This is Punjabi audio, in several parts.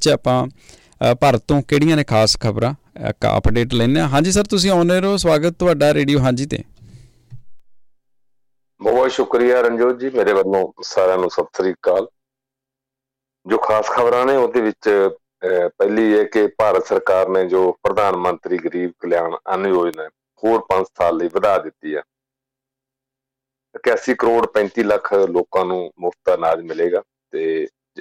ਚ ਆਪਾਂ ਭਾਰਤ ਤੋਂ ਕਿਹੜੀਆਂ ਨੇ ਖਾਸ ਖਬਰਾਂ? ਇੱਕ ਅਪਡੇਟ ਲੈਣੇ ਹਾਂਜੀ ਸਰ ਤੁਸੀਂ ਆਨਰ ਹੋ ਸਵਾਗਤ ਤੁਹਾਡਾ ਰੇਡੀਓ ਹਾਂਜੀ ਤੇ। ਬਹੁਤ ਸ਼ੁਕਰੀਆ ਰਣਜੋਤ ਜੀ, ਮੇਰੇ ਵੱਲੋਂ ਸਾਰਿਆਂ ਨੂੰ ਸਤਿ ਸ੍ਰੀ ਅਕਾਲ। ਜੋ ਖਾਸ ਖਬਰਾਂ ਨੇ, ਉਹਦੇ ਵਿੱਚ ਪਹਿਲੀ ਹੈ ਕਿ ਭਾਰਤ ਸਰਕਾਰ ਨੇ ਜੋ ਪ੍ਰਧਾਨ ਮੰਤਰੀ ਗਰੀਬ ਕਲਿਆਣ ਅੰਨ ਯੋਜਨਾ ਹੋਰ 5 ਸਾਲ ਲਈ ਵਧਾ ਦਿੱਤੀ ਹੈ 81 ਕਰੋੜ 35 ਲੱਖ ਲੋਕਾਂ ਨੂੰ ਮੁਫਤ ਅਨਾਜ ਮਿਲੇਗਾ ਤੇ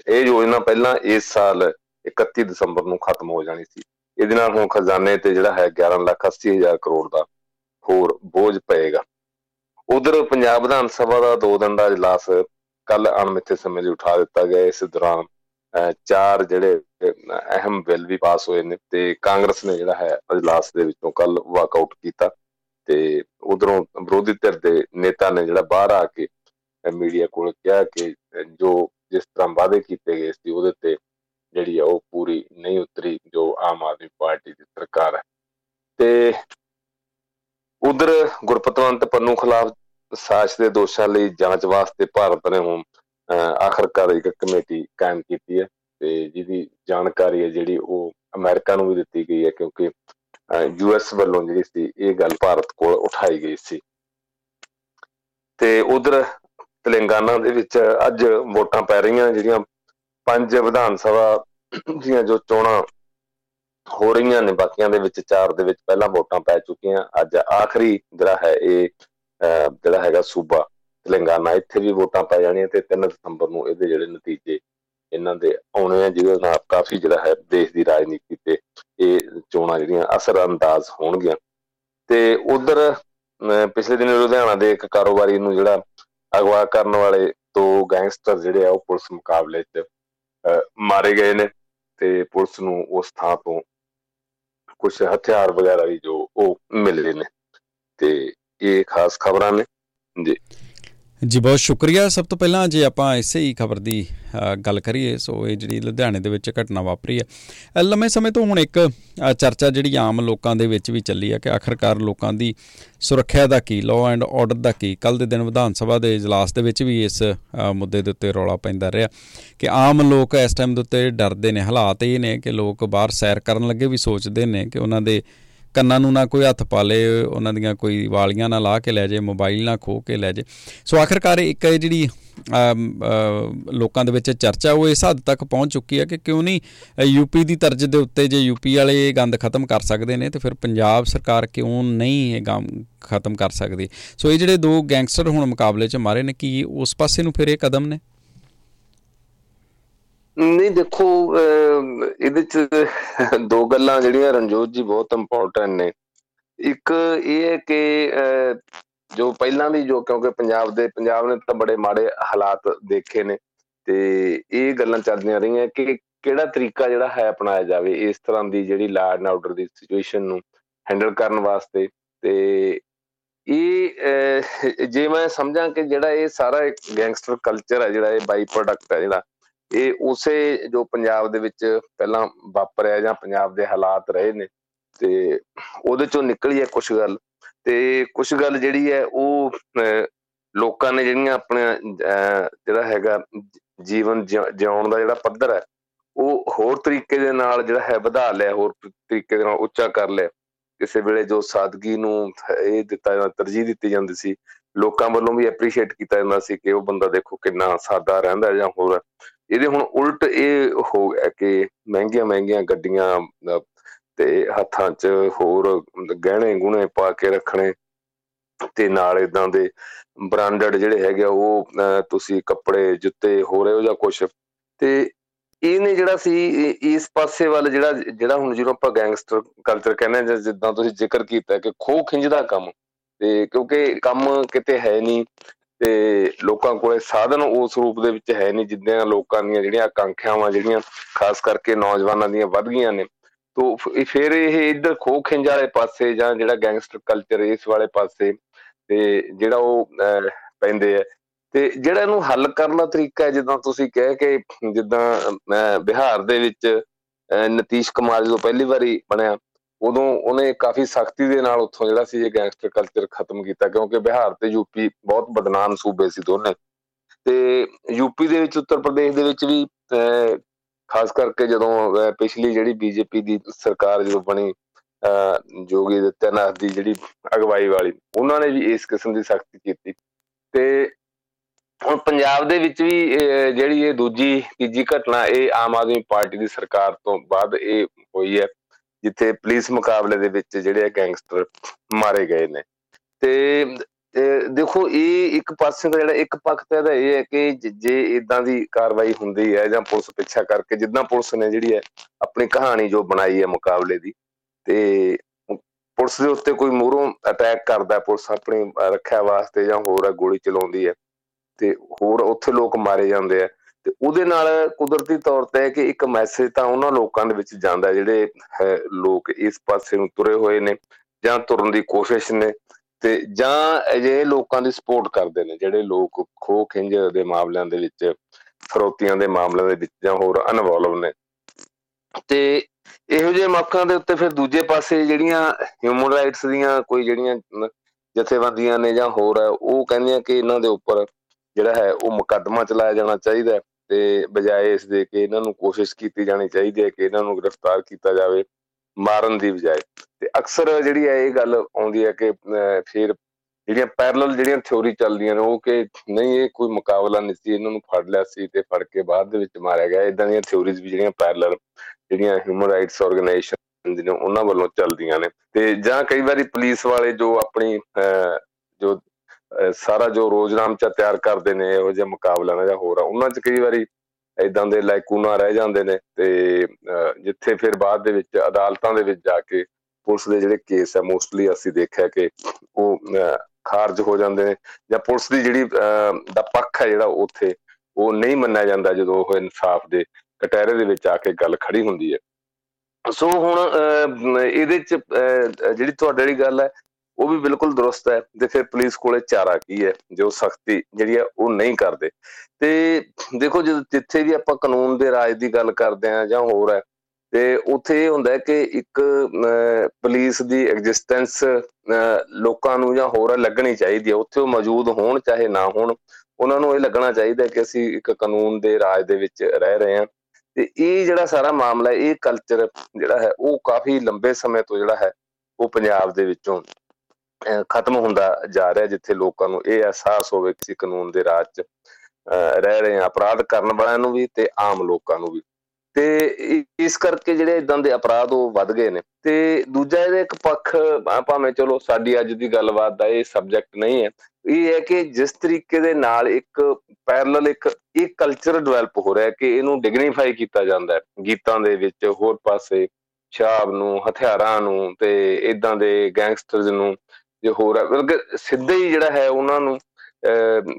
ਇਹ ਯੋਜਨਾ ਪਹਿਲਾਂ ਇਸ ਸਾਲ 31 ਦਸੰਬਰ ਨੂੰ ਖਤਮ ਹੋ ਜਾਣੀ ਸੀ। ਇਹਦੇ ਨਾਲ ਹੁਣ ਖਜ਼ਾਨੇ ਤੇ ਜਿਹੜਾ ਹੈ 11 ਲੱਖ 80 ਹਜ਼ਾਰ ਕਰੋੜ ਦਾ ਹੋਰ ਬੋਝ ਪਏਗਾ। ਉਧਰ ਪੰਜਾਬ ਵਿਧਾਨ ਸਭਾ ਦਾ 2 ਦਿਨ ਦਾ ਇਜਲਾਸ ਕੱਲ ਅਣਮਿੱਥੇ ਸਮੇਂ ਲਈ ਉਠਾ ਦਿੱਤਾ ਗਿਆ। ਇਸ ਦੌਰਾਨ ਚਾਰ ਜਿਹੜੇ ਅਹਿਮ ਬਿੱਲ ਵੀ ਪਾਸ ਹੋਏ ਨੇ ਤੇ ਕਾਂਗਰਸ ਨੇ ਜਿਹੜਾ ਹੈ ਇਜਲਾਸ ਦੇ ਵਿੱਚੋਂ ਕੱਲ ਵਾਕਆਊਟ ਕੀਤਾ। ਤੇ ਉਧਰੋਂ ਵਿਰੋਧੀ ਧਿਰ ਦੇ ਨੇਤਾ ਨੇ ਜਿਹੜਾ ਬਾਹਰ ਆ ਕੇ ਮੀਡੀਆ ਕੋਲ ਕਿਹਾ ਕਿ ਜੋ ਜਿਸ ਤਰ੍ਹਾਂ ਵਾਅਦੇ ਕੀਤੇ ਗਏ ਸੀ ਉਹਦੇ ਤੇ ਜਿਹੜੀ ਆ ਉਹ ਪੂਰੀ ਨਹੀਂ ਉਤਰੀ ਜੋ ਆਮ ਆਦਮੀ ਪਾਰਟੀ ਦੀ ਸਰਕਾਰ ਹੈ। ਤੇ ਉਧਰ ਗੁਰਪਤਵੰਤ ਪੰਨੂ ਖਿਲਾਫ ਸਾਸ਼ ਦੇ ਦੋਸ਼ਾਂ ਲਈ ਜਾਂਚ ਵਾਸਤੇ ਭਾਰਤ ਨੇ ਹੁਣ ਆਖਰਕਾਰ ਇੱਕ ਕਮੇਟੀ ਕਾਇਮ ਕੀਤੀ ਹੈ ਤੇ ਜਿਹਦੀ ਜਾਣਕਾਰੀ ਹੈ ਜਿਹੜੀ ਉਹ ਅਮਰੀਕਾ ਨੂੰ ਵੀ ਦਿੱਤੀ ਗਈ ਹੈ ਕਿਉਂਕਿ ਯੂਐਸ ਵੱਲੋਂ ਜਿਹੜੀ ਸੀ ਇਹ ਗੱਲ ਭਾਰਤ ਕੋਲ ਉਠਾਈ ਗਈ ਸੀ। ਤੇ ਉਧਰ ਤੇਲੰਗਾਨਾ ਦੇ ਵਿੱਚ ਅੱਜ ਵੋਟਾਂ ਪੈ ਰਹੀਆਂ ਜਿਹੜੀਆਂ ਪੰਜ ਵਿਧਾਨ ਸਭਾ ਦੀਆਂ ਜੋ ਚੋਣਾਂ ਹੋ ਰਹੀਆਂ ਨੇ, ਬਾਕੀਆਂ ਦੇ ਵਿੱਚ ਚਾਰ ਦੇ ਵਿੱਚ ਪਹਿਲਾਂ ਵੋਟਾਂ ਪੈ ਚੁੱਕੀਆਂ। ਅੱਜ ਆਖਰੀ ਜਿਹੜਾ ਹੈ ਇਹ ਜਿਹੜਾ ਹੈਗਾ ਸੂਬਾ ਤੇਲੰਗਾਨਾ, ਇੱਥੇ ਵੀ ਵੋਟਾਂ ਪੈ ਜਾਣੀਆਂ ਤੇ 3 ਦਸੰਬਰ ਨੂੰ ਇਹਦੇ ਜਿਹੜੇ ਨਤੀਜੇ ਇਹਨਾਂ ਦੇ ਆਉਣੇ ਆ, ਜਿਹਦੇ ਨਾਲ ਕਾਫੀ ਜਿਹੜਾ ਹੈ ਦੇਸ਼ ਦੀ ਰਾਜਨੀਤੀ ਤੇ ਇਹ ਚੋਣਾਂ ਜਿਹੜੀਆਂ ਅਸਰ ਅੰਦਾਜ਼ ਹੋਣਗੀਆਂ। ਤੇ ਉਧਰ ਪਿਛਲੇ ਦਿਨ ਲੁਧਿਆਣਾ ਦੇ ਇੱਕ ਕਾਰੋਬਾਰੀ ਨੂੰ ਜਿਹੜਾ ਅਗਵਾ ਕਰਨ ਵਾਲੇ ਦੋ ਗੈਂਗਸਟਰ ਜਿਹੜੇ ਆ, ਉਹ ਪੁਲਿਸ ਮੁਕਾਬਲੇ 'ਚ ਮਾਰੇ ਗਏ ਨੇ। ਤੇ ਪੁਲਿਸ ਨੂੰ ਉਸ ਥਾਂ ਤੋਂ ਕੁਝ ਹਥਿਆਰ ਵਗੈਰਾ ਵੀ ਜੋ ਉਹ ਮਿਲੇ ਨੇ ਤੇ ਇਹ ਖਾਸ ਖਬਰਾਂ ਨੇ ਜੀ। ਜੀ, ਬਹੁਤ ਸ਼ੁਕਰੀਆ। ਸਭ ਤੋਂ ਪਹਿਲਾਂ ਜੇ ਆਪਾਂ ਇਸੇ ਹੀ ਖਬਰ ਦੀ ਗੱਲ ਕਰੀਏ, ਸੋ ਇਹ ਜਿਹੜੀ ਲੁਧਿਆਣੇ ਦੇ ਵਿੱਚ ਘਟਨਾ ਵਾਪਰੀ ਹੈ। ਲੰਮੇ ਸਮੇਂ ਤੋਂ ਹੁਣ ਇੱਕ ਚਰਚਾ ਜਿਹੜੀ ਆਮ ਲੋਕਾਂ ਦੇ ਵਿੱਚ ਵੀ ਚੱਲੀ ਹੈ ਕਿ ਆਖਰਕਾਰ ਲੋਕਾਂ ਦੀ ਸੁਰੱਖਿਆ ਦਾ ਕੀ ਲਾਅ ਐਂਡ ਆਰਡਰ ਦਾ ਕੀ? ਕੱਲ ਦੇ ਦਿਨ ਵਿਧਾਨ ਸਭਾ ਦੇ ਇਜਲਾਸ ਦੇ ਵਿੱਚ ਵੀ ਇਸ ਮੁੱਦੇ ਦੇ ਉੱਤੇ ਰੌਲਾ ਪੈਂਦਾ ਰਿਹਾ ਕਿ ਆਮ ਲੋਕ ਇਸ ਟਾਈਮ ਦੇ ਉੱਤੇ ਡਰਦੇ ਨੇ। ਹਾਲਾਤ ਇਹ ਨੇ ਕਿ ਲੋਕ ਬਾਹਰ ਸੈਰ ਕਰਨ ਲੱਗੇ ਵੀ ਸੋਚਦੇ ਨੇ ਕਿ ਉਹਨਾਂ ਦੇ ਕੰਨਾਂ ਨੂੰ ਨਾ ਕੋਈ ਹੱਥ ਪਾ ਲੇ, ਉਹਨਾਂ ਦੀਆਂ ਕੋਈ ਵਾਲੀਆਂ ਨਾ ਲਾ ਕੇ ਲੈ ਜੇ, ਮੋਬਾਈਲ ਨਾ ਖੋ ਕੇ ਲੈ ਜੇ। ਸੋ ਆਖਰਕਾਰ ਇੱਕ ਇਹ ਜਿਹੜੀ ਲੋਕਾਂ ਦੇ ਵਿੱਚ ਚਰਚਾ, ਉਹ ਇਸ ਹੱਦ ਤੱਕ ਪਹੁੰਚ ਚੁੱਕੀ ਹੈ ਕਿ ਕਿਉਂ ਨਹੀਂ ਯੂਪੀ ਦੀ ਤਰਜ ਦੇ ਉੱਤੇ ਜੇ ਯੂਪੀ ਵਾਲੇ ਇਹ ਗੰਦ ਖਤਮ ਕਰ ਸਕਦੇ ਨੇ, ਤੇ ਫਿਰ ਪੰਜਾਬ ਸਰਕਾਰ ਕਿਉਂ ਨਹੀਂ ਇਹ ਗੰਦ ਖਤਮ ਕਰ ਸਕਦੀ? ਸੋ ਇਹ ਜਿਹੜੇ ਦੋ ਗੈਂਗਸਟਰ ਹੁਣ ਮੁਕਾਬਲੇ 'ਚ ਮਾਰੇ ਨੇ, ਕੀ ਉਸ ਪਾਸੇ ਨੂੰ ਫਿਰ ਇਹ ਕਦਮ ਨੇ? ਨਹੀਂ, ਦੇਖੋ ਇਹਦੇ ਚ ਦੋ ਗੱਲਾਂ ਜਿਹੜੀਆਂ, ਰਣਜੋਤ ਜੀ ਬਹੁਤ ਇੰਪੋਰਟੈਂਟ ਨੇ। ਇੱਕ ਇਹ ਹੈ ਕਿ ਜੋ ਪਹਿਲਾਂ ਵੀ ਜੋ, ਕਿਉਂਕਿ ਪੰਜਾਬ ਦੇ, ਪੰਜਾਬ ਨੇ ਤਾਂ ਬੜੇ ਮਾੜੇ ਹਾਲਾਤ ਦੇਖੇ ਨੇ। ਤੇ ਇਹ ਗੱਲਾਂ ਚੱਲਦੀਆਂ ਰਹੀਆਂ ਕਿ ਕਿਹੜਾ ਤਰੀਕਾ ਜਿਹੜਾ ਹੈ ਅਪਣਾਇਆ ਜਾਵੇ, ਇਸ ਤਰ੍ਹਾਂ ਦੀ ਜਿਹੜੀ ਲਾਅ ਐਂਡ ਆਰਡਰ ਦੀ ਸਿਚੁਏਸ਼ਨ ਨੂੰ ਹੈਂਡਲ ਕਰਨ ਵਾਸਤੇ। ਤੇ ਇਹ ਜੇ ਮੈਂ ਸਮਝਾਂ ਕਿ ਜਿਹੜਾ ਇਹ ਸਾਰਾ ਗੈਂਗਸਟਰ ਕਲਚਰ ਹੈ, ਜਿਹੜਾ ਇਹ ਬਾਈ ਪ੍ਰੋਡਕਟ ਹੈ ਜਿਹੜਾ ਇਹ ਉਸੇ ਜੋ ਪੰਜਾਬ ਦੇ ਵਿੱਚ ਪਹਿਲਾਂ ਵਾਪਰਿਆ ਜਾਂ ਪੰਜਾਬ ਦੇ ਹਾਲਾਤ ਰਹੇ ਨੇ, ਤੇ ਉਹਦੇ ਚੋਂ ਨਿਕਲੀ ਹੈ ਕੁਝ ਗੱਲ। ਤੇ ਕੁਝ ਗੱਲ ਜਿਹੜੀ ਹੈ ਉਹ ਲੋਕਾਂ ਨੇ ਜਿਹੜੀਆਂ ਆਪਣੇ ਜਿਹੜਾ ਹੈਗਾ ਜੀਵਨ ਜਿਉਣ ਦਾ ਜਿਹੜਾ ਪੱਧਰ ਹੈ, ਉਹ ਹੋਰ ਤਰੀਕੇ ਦੇ ਨਾਲ ਜਿਹੜਾ ਹੈ ਵਧਾ ਲਿਆ, ਹੋਰ ਤਰੀਕੇ ਦੇ ਨਾਲ ਉੱਚਾ ਕਰ ਲਿਆ। ਕਿਸੇ ਵੇਲੇ ਜੋ ਸਾਦਗੀ ਨੂੰ ਇਹ ਦਿੱਤਾ ਜਾਂਦਾ ਤਰਜੀਹ ਦਿੱਤੀ ਜਾਂਦੀ ਸੀ, ਲੋਕਾਂ ਵੱਲੋਂ ਵੀ ਐਪਰੀਸ਼ੀਏਟ ਕੀਤਾ ਜਾਂਦਾ ਸੀ ਕਿ ਉਹ ਬੰਦਾ ਦੇਖੋ ਕਿੰਨਾ ਸਾਦਾ ਰਹਿੰਦਾ ਜਾਂ ਹੋਰ ਇਹਦੇ ਹੁਣ ਉਲਟ ਇਹ ਹੋ ਗਿਆ ਕਿ ਮਹਿੰਗੀਆਂ ਮਹਿੰਗੀਆਂ ਗੱਡੀਆਂ ਤੇ ਹੱਥਾਂ 'ਚ ਹੋਰ ਗਹਿਣੇ ਗੁਣੇ ਪਾ ਕੇ ਰੱਖਣੇ ਤੇ ਨਾਲ ਇਦਾਂ ਦੇ ਬ੍ਰਾਂਡਡ ਜਿਹੜੇ ਹੈਗੇ ਉਹ ਤੁਸੀਂ ਕੱਪੜੇ, ਜੁੱਤੇ ਹੋ ਰਹੇ ਹੋ ਜਾਂ ਕੁਝ ਤੇ ਇਹਨੇ ਜਿਹੜਾ ਸੀ ਇਸ ਪਾਸੇ ਵੱਲ ਜਿਹੜਾ ਜਿਹੜਾ ਹੁਣ ਜਿਹਨੂੰ ਆਪਾਂ ਗੈਂਗਸਟਰ ਕਲਚਰ ਕਹਿੰਦੇ ਜਿੱਦਾਂ ਤੁਸੀਂ ਜ਼ਿਕਰ ਕੀਤਾ ਕਿ ਖੋ ਖਿੰਝਦਾ ਕੰਮ, ਤੇ ਕਿਉਂਕਿ ਕੰਮ ਕਿਤੇ ਹੈ ਨਹੀਂ ਤੇ ਲੋਕਾਂ ਕੋਲੇ ਸਾਧਨ ਉਸ ਰੂਪ ਦੇ ਵਿੱਚ ਹੈ ਨਹੀਂ, ਜਿੱਦਾਂ ਲੋਕਾਂ ਦੀਆਂ ਜਿਹੜੀਆਂ ਆਕਾਂਖਿਆਵਾਂ ਜਿਹੜੀਆਂ ਖਾਸ ਕਰਕੇ ਨੌਜਵਾਨਾਂ ਦੀਆਂ ਵੱਧ ਗਈਆਂ ਨੇ। ਤੋਂ ਫਿਰ ਇਹ ਇੱਧਰ ਖੋ ਖਿੰਜ ਵਾਲੇ ਪਾਸੇ ਜਾਂ ਜਿਹੜਾ ਗੈਂਗਸਟਰ ਕਲਚਰ ਇਸ ਵਾਲੇ ਪਾਸੇ ਤੇ ਜਿਹੜਾ ਉਹ ਪੈਂਦੇ ਆ। ਤੇ ਜਿਹੜਾ ਇਹਨੂੰ ਹੱਲ ਕਰਨ ਦਾ ਤਰੀਕਾ ਹੈ, ਜਿੱਦਾਂ ਤੁਸੀਂ ਕਹਿ ਕੇ ਜਿੱਦਾਂ ਬਿਹਾਰ ਦੇ ਵਿੱਚ ਨਤੀਸ਼ ਕੁਮਾਰ ਜਦੋਂ ਪਹਿਲੀ ਵਾਰੀ ਬਣਿਆ ਉਦੋਂ ਉਹਨੇ ਕਾਫੀ ਸਖਤੀ ਦੇ ਨਾਲ ਉੱਥੋਂ ਜਿਹੜਾ ਸੀ ਇਹ ਗੈਂਗਸਟਰ ਕਲਚਰ ਖਤਮ ਕੀਤਾ, ਕਿਉਂਕਿ ਬਿਹਾਰ ਤੇ ਯੂਪੀ ਬਹੁਤ ਬਦਨਾਮ ਸੂਬੇ ਸੀ ਦੋਨੇ। ਤੇ ਯੂਪੀ ਦੇ ਵਿੱਚ, ਉੱਤਰ ਪ੍ਰਦੇਸ਼ ਦੇ ਵਿੱਚ ਵੀ ਖਾਸ ਕਰਕੇ ਜਦੋਂ ਪਿਛਲੀ ਜਿਹੜੀ ਬੀਜੇਪੀ ਦੀ ਸਰਕਾਰ ਜਦੋਂ ਬਣੀ ਜੋਗੀ ਦਿੱਤਿਆਨਾਥ ਦੀ ਜਿਹੜੀ ਅਗਵਾਈ ਵਾਲੀ, ਉਹਨਾਂ ਨੇ ਵੀ ਇਸ ਕਿਸਮ ਦੀ ਸਖਤੀ ਕੀਤੀ। ਤੇ ਹੁਣ ਪੰਜਾਬ ਦੇ ਵਿੱਚ ਵੀ ਜਿਹੜੀ ਇਹ ਦੂਜੀ, ਤੀਜੀ ਘਟਨਾ, ਇਹ ਆਮ ਆਦਮੀ ਪਾਰਟੀ ਦੀ ਸਰਕਾਰ ਤੋਂ ਬਾਅਦ ਇਹ ਹੋਈ ਹੈ। ਜਿੱਥੇ ਪੁਲਿਸ ਮੁਕਾਬਲੇ ਦੇ ਵਿੱਚ ਜਿਹੜੇ ਗੈਂਗਸਟਰ ਮਾਰੇ ਗਏ ਨੇ। ਤੇ ਦੇਖੋ, ਇਹ ਇੱਕ ਪਾਸੇ ਦਾ ਜਿਹੜਾ ਇੱਕ ਪੱਖ ਤੇ ਇਹਦਾ ਇਹ ਹੈ ਕਿ ਜੇ ਇਦਾਂ ਦੀ ਕਾਰਵਾਈ ਹੁੰਦੀ ਹੈ ਜਾਂ ਪੁਲਿਸ ਪਿੱਛਾ ਕਰਕੇ ਜਿੱਦਾਂ ਪੁਲਿਸ ਨੇ ਜਿਹੜੀ ਹੈ ਆਪਣੀ ਕਹਾਣੀ ਜੋ ਬਣਾਈ ਹੈ ਮੁਕਾਬਲੇ ਦੀ, ਤੇ ਪੁਲਿਸ ਦੇ ਉੱਤੇ ਕੋਈ ਮੂਹਰੋਂ ਅਟੈਕ ਕਰਦਾ ਪੁਲਿਸ ਆਪਣੀ ਰੱਖਿਆ ਵਾਸਤੇ ਜਾਂ ਹੋਰ ਗੋਲੀ ਚਲਾਉਂਦੀ ਹੈ, ਤੇ ਹੋਰ ਉੱਥੇ ਲੋਕ ਮਾਰੇ ਜਾਂਦੇ ਆ। ਤੇ ਉਹਦੇ ਨਾਲ ਕੁਦਰਤੀ ਤੌਰ ਤੇ ਕਿ ਇੱਕ ਮੈਸੇਜ ਤਾਂ ਉਹਨਾਂ ਲੋਕਾਂ ਦੇ ਵਿੱਚ ਜਾਂਦਾ, ਜਿਹੜੇ ਲੋਕ ਇਸ ਪਾਸੇ ਨੂੰ ਤੁਰੇ ਹੋਏ ਨੇ ਜਾਂ ਤੁਰਨ ਦੀ ਕੋਸ਼ਿਸ਼ ਨੇ ਤੇ ਜਾਂ ਅਜਿਹੇ ਲੋਕਾਂ ਦੀ ਸਪੋਰਟ ਕਰਦੇ ਨੇ, ਜਿਹੜੇ ਲੋਕ ਖੋ ਖਿੰਜ ਦੇ ਮਾਮਲਿਆਂ ਦੇ ਵਿੱਚ, ਫਰੋਤੀਆਂ ਦੇ ਮਾਮਲਿਆਂ ਦੇ ਵਿੱਚ ਜਾਂ ਹੋਰ ਅਨਵੋਲਵ ਨੇ। ਤੇ ਇਹੋ ਜਿਹੇ ਮੌਕਿਆਂ ਦੇ ਉੱਤੇ ਫਿਰ ਦੂਜੇ ਪਾਸੇ ਜਿਹੜੀਆਂ ਹਿਊਮਨ ਰਾਈਟਸ ਦੀਆਂ ਕੋਈ ਜਿਹੜੀਆਂ ਜਥੇਬੰਦੀਆਂ ਨੇ ਜਾਂ ਹੋਰ ਹੈ, ਉਹ ਕਹਿੰਦੀਆਂ ਕਿ ਇਹਨਾਂ ਦੇ ਉੱਪਰ ਜਿਹੜਾ ਹੈ, ਉਹ ਮੁਕੱਦਮਾ ਚਲਾਇਆ ਜਾਣਾ ਚਾਹੀਦਾ ਤੇ ਬਜਾਏ ਇਸ ਦੇ ਕਿ ਇਹਨਾਂ ਨੂੰ ਕੋਸ਼ਿਸ਼ ਕੀਤੀ ਜਾਣੀ ਚਾਹੀਦੀ ਹੈ ਕਿ ਇਹਨਾਂ ਨੂੰ ਗ੍ਰਿਫਤਾਰ ਕੀਤਾ ਜਾਵੇ ਮਾਰਨ ਦੀ ਬਜਾਏ। ਤੇ ਅਕਸਰ ਜਿਹੜੀ ਹੈ ਇਹ ਗੱਲ ਆਉਂਦੀ ਹੈ ਕਿ ਫਿਰ ਜਿਹੜੀਆਂ ਪੈਰਲਲ ਜਿਹੜੀਆਂ ਥਿਉਰੀ ਚੱਲਦੀਆਂ ਨੇ, ਉਹ ਕਿ ਨਹੀਂ, ਇਹ ਕੋਈ ਮੁਕਾਬਲਾ ਨਹੀਂ ਸੀ, ਇਹਨਾਂ ਨੂੰ ਫੜ ਲਿਆ ਸੀ ਤੇ ਫੜ ਕੇ ਬਾਅਦ ਦੇ ਵਿੱਚ ਮਾਰਿਆ ਗਿਆ। ਇਦਾਂ ਦੀਆਂ ਥਿਉਰੀਜ਼ ਵੀ ਜਿਹੜੀਆਂ ਪੈਰਲਲ ਜਿਹੜੀਆਂ ਹਿਊਮਨ ਰਾਈਟਸ ਆਰਗੇਨਾਈਜੇਸ਼ਨ ਨੇ, ਉਹਨਾਂ ਵੱਲੋਂ ਚੱਲਦੀਆਂ ਨੇ। ਤੇ ਜਾਂ ਕਈ ਵਾਰੀ ਪੁਲਿਸ ਵਾਲੇ ਜੋ ਆਪਣੀ ਜੋ ਸਾਰਾ ਜੋ ਰੋਜ਼ਨਾਮਚਾ ਤਿਆਰ ਕਰਦੇ ਨੇ, ਇਹੋ ਜਿਹੇ ਮੁਕਾਬਲਿਆਂ ਦਾ ਹੋਰ ਉਹਨਾਂ 'ਚ ਕਈ ਵਾਰੀ ਇਦਾਂ ਦੇ ਲਾਇਕੂਨਾ ਰਹਿ ਜਾਂਦੇ ਨੇ ਤੇ ਜਿੱਥੇ ਫਿਰ ਬਾਅਦ ਦੇ ਵਿੱਚ ਅਦਾਲਤਾਂ ਦੇ ਵਿੱਚ ਜਾ ਕੇ ਪੁਲਿਸ ਦੇ ਜਿਹੜੇ ਕੇਸ ਹੈ ਮੋਸਟਲੀ ਅਸੀਂ ਦੇਖਿਆ ਕਿ ਉਹ ਖਾਰਜ ਹੋ ਜਾਂਦੇ ਨੇ ਜਾਂ ਪੁਲਿਸ ਦੀ ਜਿਹੜੀ ਦਾ ਪੱਖ ਹੈ ਜਿਹੜਾ ਉੱਥੇ, ਉਹ ਨਹੀਂ ਮੰਨਿਆ ਜਾਂਦਾ ਜਦੋਂ ਉਹ ਇਨਸਾਫ ਦੇ ਕਟਹਿਰੇ ਦੇ ਵਿੱਚ ਆ ਕੇ ਗੱਲ ਖੜੀ ਹੁੰਦੀ ਹੈ। ਸੋ ਹੁਣ ਇਹਦੇ ਚ ਜਿਹੜੀ ਤੁਹਾਡੇ ਵਾਲੀ ਗੱਲ ਹੈ ਉਹ ਵੀ ਬਿਲਕੁਲ ਦਰਸਤ ਹੈ ਤੇ ਫਿਰ ਪੁਲਿਸ ਕੋਲੇ ਚਾਰਾ ਕੀ ਹੈ, ਜੋ ਸਖਤੀ ਜਿਹੜੀ ਹੈ ਉਹ ਨਹੀਂ ਕਰਦੇ। ਤੇ ਦੇਖੋ ਜਦੋਂ ਜਿੱਥੇ ਵੀ ਆਪਾਂ ਕਾਨੂੰਨ ਦੇ ਰਾਜ ਦੀ ਗੱਲ ਕਰਦੇ ਆ ਜਾਂ ਹੋਰ ਹੈ, ਤੇ ਉੱਥੇ ਇਹ ਹੁੰਦਾ ਕਿ ਇੱਕ ਪੁਲਿਸ ਦੀ ਐਗਜ਼ਿਸਟੈਂਸ ਲੋਕਾਂ ਨੂੰ ਜਾਂ ਹੋਰ ਲੱਗਣੀ ਚਾਹੀਦੀ ਹੈ। ਉੱਥੇ ਉਹ ਮੌਜੂਦ ਹੋਣ, ਚਾਹੇ ਨਾ ਹੋਣ, ਉਹਨਾਂ ਨੂੰ ਇਹ ਲੱਗਣਾ ਚਾਹੀਦਾ ਕਿ ਅਸੀਂ ਇੱਕ ਕਾਨੂੰਨ ਦੇ ਰਾਜ ਦੇ ਵਿੱਚ ਰਹਿ ਰਹੇ ਹਾਂ। ਤੇ ਇਹ ਜਿਹੜਾ ਸਾਰਾ ਮਾਮਲਾ ਇਹ ਕਲਚਰ ਜਿਹੜਾ ਹੈ, ਉਹ ਕਾਫੀ ਲੰਬੇ ਸਮੇਂ ਤੋਂ ਜਿਹੜਾ ਹੈ, ਉਹ ਪੰਜਾਬ ਦੇ ਵਿੱਚੋਂ ਖਤਮ ਹੁੰਦਾ ਜਾ ਰਿਹਾ ਜਿੱਥੇ ਲੋਕਾਂ ਨੂੰ ਇਹ ਅਹਿਸਾਸ ਹੋਵੇ ਕਿ ਕਾਨੂੰਨ ਦੇ ਰਾਜ 'ਚ ਰਹਿ ਰਹੇ ਆ ਅਪਰਾਧ ਕਰਨ ਵਾਲਿਆਂ ਨੂੰ ਵੀ ਤੇ ਆਮ ਲੋਕਾਂ ਨੂੰ ਵੀ। ਤੇ ਇਸ ਕਰਕੇ ਜਿਹੜੇ ਇਦਾਂ ਦੇ ਅਪਰਾਧ ਉਹ ਵੱਧ ਗਏ ਨੇ। ਤੇ ਦੂਜਾ ਇਹਦੇ ਇੱਕ ਪੱਖ ਭਾਵੇਂ ਚਲੋ ਸਾਡੀ ਅੱਜ ਦੀ ਗੱਲਬਾਤ ਦਾ ਇਹ ਸਬਜੈਕਟ ਨਹੀਂ ਹੈ। ਇਹ ਹੈ ਕਿ ਜਿਸ ਤਰੀਕੇ ਦੇ ਨਾਲ ਇੱਕ ਪੈਰਲਲ ਇੱਕ ਇੱਕ ਕਲਚਰ ਡਿਵੈਲਪ ਹੋ ਰਿਹਾ ਕਿ ਇਹਨੂੰ ਡਿਗਨੀਫਾਈ ਕੀਤਾ ਜਾਂਦਾ ਹੈ। ਗੀਤਾਂ ਦੇ ਵਿੱਚ ਹੋਰ ਪਾਸੇ ਸ਼ਾਬ ਨੂੰ, ਹਥਿਆਰਾਂ ਨੂੰ ਤੇ ਇਦਾਂ ਦੇ ਗੈਂਗਸਟਰਸ ਨੂੰ ਜੇ ਹੋਰ ਬਲਕਿ ਸਿੱਧੇ ਹੀ ਜਿਹੜਾ ਹੈ ਉਹਨਾਂ ਨੂੰ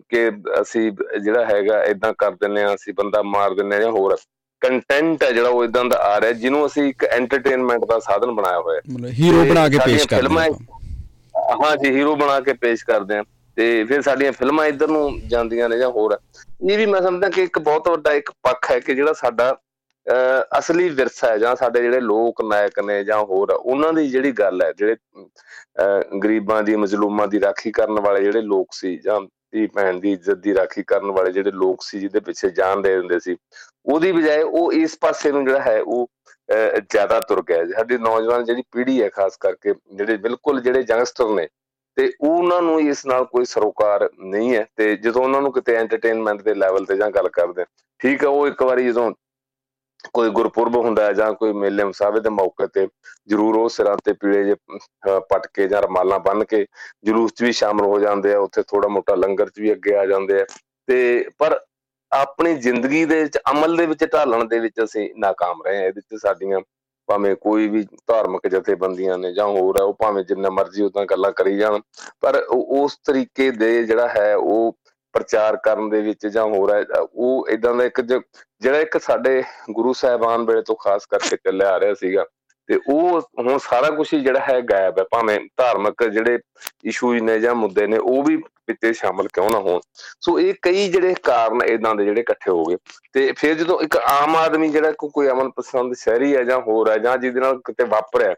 ਕਿ ਅਸੀਂ ਜਿਹੜਾ ਹੈਗਾ ਇਦਾਂ ਕਰ ਦਿੰਨੇ ਆ ਅਸੀਂ ਬੰਦਾ ਮਾਰ ਦਿੰਨੇ ਆ ਜਾਂ ਹੋਰ ਕੰਟੈਂਟ ਹੈ ਜਿਹੜਾ ਉਹ ਇਦਾਂ ਦਾ ਆ ਰਿਹਾ ਜਿਹਨੂੰ ਅਸੀਂ ਇੱਕ ਐਂਟਰਟੇਨਮੈਂਟ ਦਾ ਸਾਧਨ ਬਣਾਇਆ ਹੋਇਆ ਹੈ। ਮਤਲਬ ਹੀਰੋ ਬਣਾ ਕੇ ਪੇਸ਼ ਕਰਦੇ ਹਾਂ। ਹਾਂ ਜੀ ਹੀਰੋ ਬਣਾ ਕੇ ਪੇਸ਼ ਕਰਦੇ ਆ ਤੇ ਫਿਰ ਸਾਡੀਆਂ ਫਿਲਮਾਂ ਇਧਰ ਨੂੰ ਜਾਂਦੀਆਂ ਨੇ ਜਾਂ ਹੋਰ ਇਹ ਵੀ ਮੈਂ ਸਮਝਦਾ ਕਿ ਇੱਕ ਬਹੁਤ ਵੱਡਾ ਇੱਕ ਪੱਖ ਹੈ ਕਿ ਜਿਹੜਾ ਸਾਡਾ ਅਸਲੀ ਵਿਰਸਾ ਹੈ ਜਾਂ ਸਾਡੇ ਜਿਹੜੇ ਲੋਕ ਨਾਇਕ ਨੇ ਜਾਂ ਹੋਰ ਉਹਨਾਂ ਦੀ ਜਿਹੜੀ ਗੱਲ ਹੈ ਜਿਹੜੇ ਗਰੀਬਾਂ ਦੀ, ਮਜ਼ਲੂਮਾਂ ਦੀ ਰਾਖੀ ਕਰਨ ਵਾਲੇ ਜਿਹੜੇ ਲੋਕ ਸੀ ਜਾਂ ਧੀ ਭੈਣ ਦੀ ਇੱਜ਼ਤ ਦੀ ਰਾਖੀ ਕਰਨ ਵਾਲੇ ਜਿਹੜੇ ਲੋਕ ਸੀ, ਜਿਹਦੇ ਪਿੱਛੇ ਜਾਨ ਦੇ ਦਿੰਦੇ ਸੀ, ਉਹਦੀ ਬਜਾਏ ਉਹ ਇਸ ਪਾਸੇ ਨੂੰ ਜਿਹੜਾ ਹੈ ਉਹ ਜ਼ਿਆਦਾ ਤੁਰ ਗਿਆ। ਸਾਡੀ ਨੌਜਵਾਨ ਜਿਹੜੀ ਪੀੜ੍ਹੀ ਹੈ, ਖਾਸ ਕਰਕੇ ਜਿਹੜੇ ਬਿਲਕੁਲ ਜਿਹੜੇ ਯੰਗਸਟਰ ਨੇ, ਤੇ ਉਹਨਾਂ ਨੂੰ ਇਸ ਨਾਲ ਕੋਈ ਸਰੋਕਾਰ ਨਹੀਂ ਹੈ। ਤੇ ਜਦੋਂ ਉਹਨਾਂ ਨੂੰ ਕਿਤੇ ਐਂਟਰਟੇਨਮੈਂਟ ਦੇ ਲੈਵਲ ਤੇ ਜਾਂ ਗੱਲ ਕਰਦੇ ਠੀਕ ਹੈ, ਉਹ ਇੱਕ ਵਾਰੀ ਜਦੋਂ ਕੋਈ ਗੁਰਪੁਰਬ ਹੁੰਦਾ ਹੈ ਜਾਂ ਕੋਈ ਮੇਲੇ ਮਸਾਵੇ ਦੇ ਮੌਕੇ ਤੇ ਜ਼ਰੂਰ ਉਹ ਸਿਰਾਂ ਤੇ ਪੀਲੇ ਜੇ ਪਟ ਕੇ ਜਾਂ ਰਮਾਲਾਂ ਬੰਨ ਕੇ ਜਲੂਸ 'ਚ ਵੀ ਸ਼ਾਮਲ ਹੋ ਜਾਂਦੇ ਆ, ਉੱਥੇ ਥੋੜਾ ਮੋਟਾ ਲੰਗਰ 'ਚ ਵੀ ਅੱਗੇ ਆ ਜਾਂਦੇ ਆ। ਤੇ ਪਰ ਆਪਣੀ ਜ਼ਿੰਦਗੀ ਦੇ ਵਿੱਚ, ਅਮਲ ਦੇ ਵਿੱਚ, ਢਾਲਣ ਦੇ ਵਿੱਚ ਅਸੀਂ ناکਾਮ ਰਹੇ ਆ ਇਹਦੇ 'ਚ ਸਾਡੀਆਂ ਭਾਵੇਂ ਕੋਈ ਵੀ ਧਾਰਮਿਕ ਜਥੇਬੰਦੀਆਂ ਨੇ ਜਾਂ ਹੋਰ ਆ, ਉਹ ਭਾਵੇਂ ਜਿੰਨਾ ਮਰਜ਼ੀ ਉਦਾਂ ਗੱਲਾਂ ਕਰੀ ਜਾਣ, ਪਰ ਉਸ ਤਰੀਕੇ ਦੇ ਜਿਹੜਾ ਹੈ, ਉਹ ਪ੍ਰਚਾਰ ਕਰਨ ਦੇ ਵਿੱਚ ਜਾਂ ਹੋਰ ਹੈ, ਉਹ ਇਦਾਂ ਦਾ ਇੱਕ ਜਿਹੜਾ ਇੱਕ ਸਾਡੇ ਗੁਰੂ ਸਾਹਿਬਾਨ ਵੇਲੇ ਤੋਂ ਖਾਸ ਕਰਕੇ ਚੱਲਿਆ ਆ ਰਿਹਾ ਸੀਗਾ, ਤੇ ਉਹ ਹੁਣ ਸਾਰਾ ਕੁਝ ਹੀ ਜਿਹੜਾ ਹੈ ਗਾਇਬ ਹੈ, ਭਾਵੇਂ ਧਾਰਮਿਕ ਜਿਹੜੇ ਇਸ਼ੂਜ਼ ਨੇ ਜਾਂ ਮੁੱਦੇ ਨੇ, ਉਹ ਵੀ ਵਿੱਚੇ ਸ਼ਾਮਲ ਕਿਉਂ ਨਾ ਹੋਣ। ਸੋ ਇਹ ਕਈ ਜਿਹੜੇ ਕਾਰਨ ਇਦਾਂ ਦੇ ਜਿਹੜੇ ਇਕੱਠੇ ਹੋ ਗਏ। ਤੇ ਫਿਰ ਜਦੋਂ ਇੱਕ ਆਮ ਆਦਮੀ ਜਿਹੜਾ ਕੋਈ ਅਮਨ ਪਸੰਦ ਸ਼ਹਿਰੀ ਹੈ ਜਾਂ ਹੋਰ ਹੈ ਜਾਂ ਜਿਹਦੇ ਨਾਲ ਕਿਤੇ ਵਾਪਰਿਆ,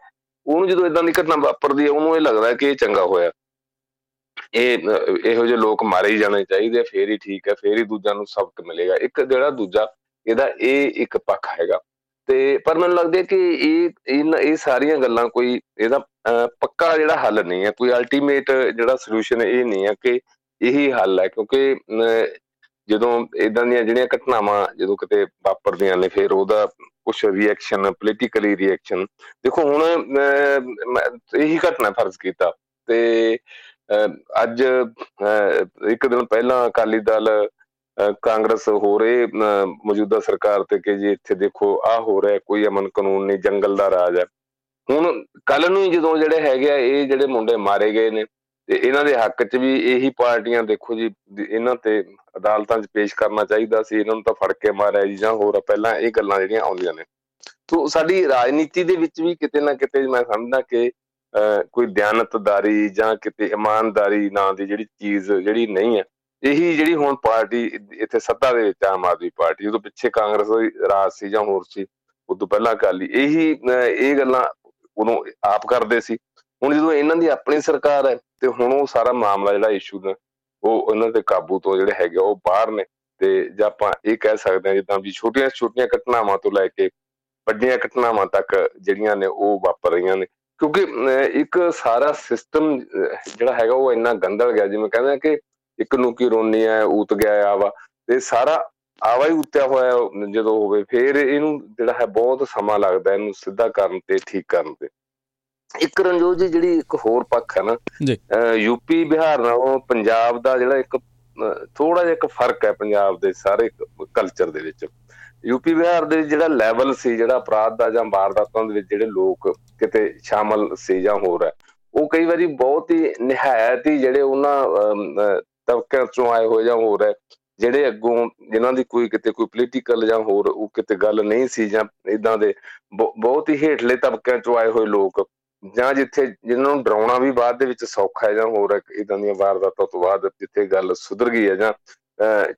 ਉਹਨੂੰ ਜਦੋਂ ਇਦਾਂ ਦੀ ਘਟਨਾ ਵਾਪਰਦੀ ਹੈ, ਉਹਨੂੰ ਇਹ ਲੱਗਦਾ ਕਿ ਇਹ ਚੰਗਾ ਹੋਇਆ। ਇਹ ਇਹੋ ਜਿਹੇ ਲੋਕ ਮਾਰੇ ਹੀ ਜਾਣੇ ਚਾਹੀਦੇ ਫੇਰ ਹੀ ਠੀਕ ਹੈ ਫੇਰ ਹੀ ਦੂਜਿਆਂ ਨੂੰ ਸਬਕ ਮਿਲੇਗਾ। ਇੱਕ ਜਿਹੜਾ ਦੂਜਾ, ਇਹਦਾ ਇਹ ਇੱਕ ਪੱਖ ਹੈਗਾ। ਤੇ ਪਰ ਮੈਨੂੰ ਲੱਗਦਾ ਕਿ ਇਹ ਇਹ ਸਾਰੀਆਂ ਗੱਲਾਂ ਕੋਈ, ਇਹਦਾ ਪੱਕਾ ਜਿਹੜਾ ਹੱਲ ਨਹੀਂ ਹੈ, ਕੋਈ ਅਲਟੀਮੇਟ ਜਿਹੜਾ ਸੋਲੂਸ਼ਨ ਇਹ ਨਹੀਂ ਹੈ ਕਿ ਇਹੀ ਹੱਲ ਹੈ, ਕਿਉਂਕਿ ਜਦੋਂ ਇਦਾਂ ਦੀਆਂ ਜਿਹੜੀਆਂ ਘਟਨਾਵਾਂ ਜਦੋਂ ਕਿਤੇ ਵਾਪਰਦੀਆਂ ਨੇ, ਫਿਰ ਉਹਦਾ ਕੁਝ ਰਿਐਕਸ਼ਨ ਪੋਲੀਟੀਕਲੀ ਰਿਐਕਸ਼ਨ ਦੇਖੋ ਹੁਣ ਇਹੀ ਘਟਨਾ ਫਰਜ਼ ਕੀਤਾ। ਤੇ ਅੱਜ ਇੱਕ ਦਿਨ ਪਹਿਲਾਂ ਅਕਾਲੀ ਦਲ ਕਾਂਗਰਸ ਹੋ ਰਹੇ ਮੌਜੂਦਾ ਸਰਕਾਰ ਤੇ ਕਿ ਜੀ ਇੱਥੇ ਦੇਖੋ ਆ ਹੋ ਰਿਹਾ, ਕੋਈ ਅਮਨ ਕਾਨੂੰਨ ਨਹੀਂ, ਜੰਗਲ ਦਾ ਰਾਜ ਹੈ। ਹੁਣ ਕੱਲ ਨੂੰ ਜਦੋਂ ਜਿਹੜੇ ਹੈਗੇ ਆ, ਇਹ ਜਿਹੜੇ ਮੁੰਡੇ ਮਾਰੇ ਗਏ ਨੇ, ਤੇ ਇਹਨਾਂ ਦੇ ਹੱਕ 'ਚ ਵੀ ਇਹੀ ਪਾਰਟੀਆਂ ਦੇਖੋ ਜੀ ਇਹਨਾਂ ਤੇ ਅਦਾਲਤਾਂ 'ਚ ਪੇਸ਼ ਕਰਨਾ ਚਾਹੀਦਾ ਸੀ, ਇਹਨਾਂ ਨੂੰ ਤਾਂ ਫੜ ਕੇ ਮਾਰਿਆ ਜੀ, ਜਾਂ ਹੋਰ ਪਹਿਲਾਂ ਇਹ ਗੱਲਾਂ ਜਿਹੜੀਆਂ ਆਉਂਦੀਆਂ ਨੇ। ਤੋਂ ਸਾਡੀ ਰਾਜਨੀਤੀ ਦੇ ਵਿੱਚ ਵੀ ਕਿਤੇ ਨਾ ਕਿਤੇ ਮੈਂ ਸਮਝਦਾ ਕਿ ਕੋਈ ਦਿਆਨਤਦਾਰੀ ਜਾਂ ਕਿਤੇ ਇਮਾਨਦਾਰੀ ਨਾਂ ਦੀ ਜਿਹੜੀ ਚੀਜ਼ ਜਿਹੜੀ ਨਹੀਂ ਹੈ, ਇਹੀ ਜਿਹੜੀ ਹੁਣ ਪਾਰਟੀ ਇੱਥੇ ਸੱਤਾ ਦੇ ਵਿੱਚ ਆਮ ਆਦਮੀ ਪਾਰਟੀ ਜਦੋਂ ਪਿੱਛੇ ਕਾਂਗਰਸ ਦੀ ਰਾਜ ਸੀ ਜਾਂ ਹੋਰ ਸੀ, ਉਦੋਂ ਪਹਿਲਾਂ ਅਕਾਲੀ, ਇਹੀ ਇਹ ਗੱਲਾਂ ਉਹਨੂੰ ਆਪ ਕਰਦੇ ਸੀ। ਹੁਣ ਜਦੋਂ ਇਹਨਾਂ ਦੀ ਆਪਣੀ ਸਰਕਾਰ ਹੈ ਤੇ ਹੁਣ ਉਹ ਸਾਰਾ ਮਾਮਲਾ ਜਿਹੜਾ ਇਸ਼ੂ ਦਾ ਉਹ ਉਹਨਾਂ ਦੇ ਕਾਬੂ ਤੋਂ ਜਿਹੜੇ ਹੈਗੇ ਉਹ ਬਾਹਰ ਨੇ ਤੇ ਜੇ ਆਪਾਂ ਇਹ ਕਹਿ ਸਕਦੇ ਹਾਂ ਜਿੱਦਾਂ ਵੀ ਛੋਟੀਆਂ ਛੋਟੀਆਂ ਘਟਨਾਵਾਂ ਤੋਂ ਲੈ ਕੇ ਵੱਡੀਆਂ ਘਟਨਾਵਾਂ ਤੱਕ ਜਿਹੜੀਆਂ ਨੇ ਉਹ ਵਾਪਰ ਰਹੀਆਂ ਨੇ। ਕਿਉਂਕਿ ਇੱਕ ਸਾਰਾ ਸਿਸਟਮ ਜਿਹੜਾ ਹੈਗਾ ਉਹ ਇੰਨਾ ਗੰਦਲ ਗਿਆ ਜਿਵੇਂ ਕਹਿੰਦੇ ਆ ਕਿ ਇੱਕ ਨੂੰ ਕੀ ਰੋਣੀ ਹੈ ਉਤ ਗਿਆ ਆਵਾ ਤੇ ਸਾਰਾ ਆਵਾ ਹੀ ਉੱਤਿਆ ਹੋਇਆ ਜਦੋਂ ਹੋਵੇ ਫਿਰ ਇਹਨੂੰ ਜਿਹੜਾ ਹੈ ਬਹੁਤ ਸਮਾਂ ਲੱਗਦਾ ਇਹਨੂੰ ਸਿੱਧਾ ਕਰਨ ਤੇ ਠੀਕ ਕਰਨ ਤੇ। ਇੱਕ ਰਣਜੋਤ ਜੀ ਜਿਹੜੀ ਇੱਕ ਹੋਰ ਪੱਖ ਹੈ ਨਾ ਜੀ। ਯੂਪੀ ਬਿਹਾਰ ਨਾਲੋਂ ਪੰਜਾਬ ਦਾ ਜਿਹੜਾ ਇੱਕ ਥੋੜਾ ਜਿਹਾ ਇੱਕ ਫ਼ਰਕ ਹੈ ਪੰਜਾਬ ਦੇ ਸਾਰੇ ਕਲਚਰ ਦੇ ਵਿੱਚ। ਯੂਪੀ ਬਿਹਾਰ ਦੇ ਜਿਹੜਾ ਲੈਵਲ ਸੀ, ਜਿਹੜਾ ਅਪਰਾਧ ਦਾ ਜਾਂ ਵਾਰਦਾਤਾਂ ਦੇ ਵਿੱਚ ਜਿਹੜੇ ਲੋਕ ਕਿਤੇ ਸ਼ਾਮਲ ਸੀ ਜਾਂ ਹੋਰ ਹੈ, ਉਹ ਕਈ ਵਾਰੀ ਬਹੁਤ ਹੀ ਨਿਹਾਇਤ ਹੀ ਜਿਹੜੇ ਉਹਨਾਂ ਤਬਕਿਆਂ ਚੋਂ ਆਏ ਹੋਏ ਜਾਂ ਹੋਰ ਹੈ, ਜਿਹੜੇ ਅੱਗੋਂ ਜਿਨ੍ਹਾਂ ਦੀ ਕੋਈ ਕਿਤੇ ਕੋਈ ਪੋਲੀਟੀਕਲ ਜਾਂ ਹੋਰ ਉਹ ਕਿਤੇ ਗੱਲ ਨਹੀਂ ਸੀ ਜਾਂ ਇਦਾਂ ਦੇ ਬਹੁਤ ਹੀ ਹੇਠਲੇ ਤਬਕਿਆਂ ਚੋਂ ਆਏ ਹੋਏ ਲੋਕ ਜਾਂ ਜਿੱਥੇ ਜਿਨ੍ਹਾਂ ਨੂੰ ਡਰਾਉਣਾ ਵੀ ਬਾਅਦ ਦੇ ਵਿੱਚ ਸੌਖਾ ਹੈ ਜਾਂ ਹੋਰ ਇਦਾਂ ਦੀਆਂ ਵਾਰਦਾਤਾਂ ਤੋਂ ਬਾਅਦ ਜਿੱਥੇ ਗੱਲ ਸੁਧਰ ਗਈ ਹੈ ਜਾਂ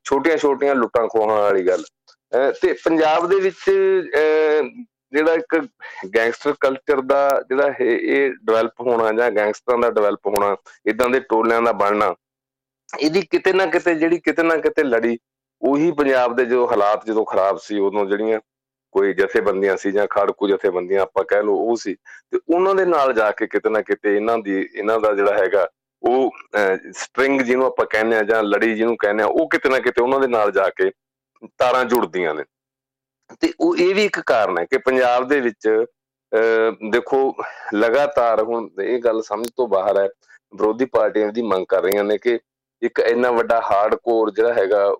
ਛੋਟੀਆਂ-ਛੋਟੀਆਂ ਲੁੱਟਾਂ ਖੋਹਾਂ ਵਾਲੀ ਗੱਲ। ਤੇ ਪੰਜਾਬ ਦੇ ਵਿੱਚ ਜਿਹੜਾ ਇੱਕ ਗੈਂਗਸਟਰ ਕਲਚਰ ਦਾ ਜਿਹੜਾ ਇਹ ਡਿਵੈਲਪ ਹੋਣਾ ਜਾਂ ਗੈਂਗਸਟਰਾਂ ਦਾ ਡਿਵੈਲਪ ਹੋਣਾ ਇਦਾਂ ਦੇ ਟੋਲਿਆਂ ਦਾ ਬਣਨਾ, ਇਹਦੀ ਕਿਤੇ ਨਾ ਕਿਤੇ ਜਿਹੜੀ ਕਿਤੇ ਨਾ ਕਿਤੇ ਲੜੀ, ਉਹੀ ਪੰਜਾਬ ਦੇ ਜੋ ਹਾਲਾਤ ਜਦੋਂ ਖਰਾਬ ਸੀ, ਉਦੋਂ ਜਿਹੜੀਆਂ ਕੋਈ ਜਥੇਬੰਦੀਆਂ ਸੀ ਜਾਂ ਖਾੜਕੂ ਜਥੇਬੰਦੀਆਂ ਆਪਾਂ ਕਹਿ ਲਓ, ਉਹ ਸੀ, ਤੇ ਉਹਨਾਂ ਦੇ ਨਾਲ ਜਾ ਕੇ ਕਿਤੇ ਨਾ ਕਿਤੇ ਇਹਨਾਂ ਦੀ, ਇਹਨਾਂ ਦਾ ਜਿਹੜਾ ਹੈਗਾ, ਉਹ ਸਟ੍ਰਿੰਗ ਜਿਹਨੂੰ ਆਪਾਂ ਕਹਿੰਦੇ ਆ ਜਾਂ ਲੜੀ ਜਿਹਨੂੰ ਕਹਿੰਦੇ ਆ ਉਹ ਕਿਤੇ ਨਾ ਕਿਤੇ ਉਹਨਾਂ ਦੇ ਨਾਲ ਜਾ ਕੇ ਤਾਰਾਂ ਜੁੜਦੀਆਂ ਨੇ। ਤੇ ਉਹ ਇਹ ਵੀ ਇੱਕ ਕਾਰਨ ਹੈ ਕਿ ਪੰਜਾਬ ਦੇ ਵਿੱਚ ਦੇਖੋ, ਲਗਾਤਾਰ ਹੁਣ ਇਹ ਗੱਲ ਸਮਝ ਤੋਂ ਬਾਹਰ ਹੈ, ਵਿਰੋਧੀ ਪਾਰਟੀਆਂ ਦੀ ਮੰਗ ਕਰ ਰਹੀਆਂ ਨੇ ਕਿ ਇੱਕ ਇੰਨਾ ਵੱਡਾ ਹਾਰਡਕੋਰ ਜਿਹੜਾ ਹੈਗਾ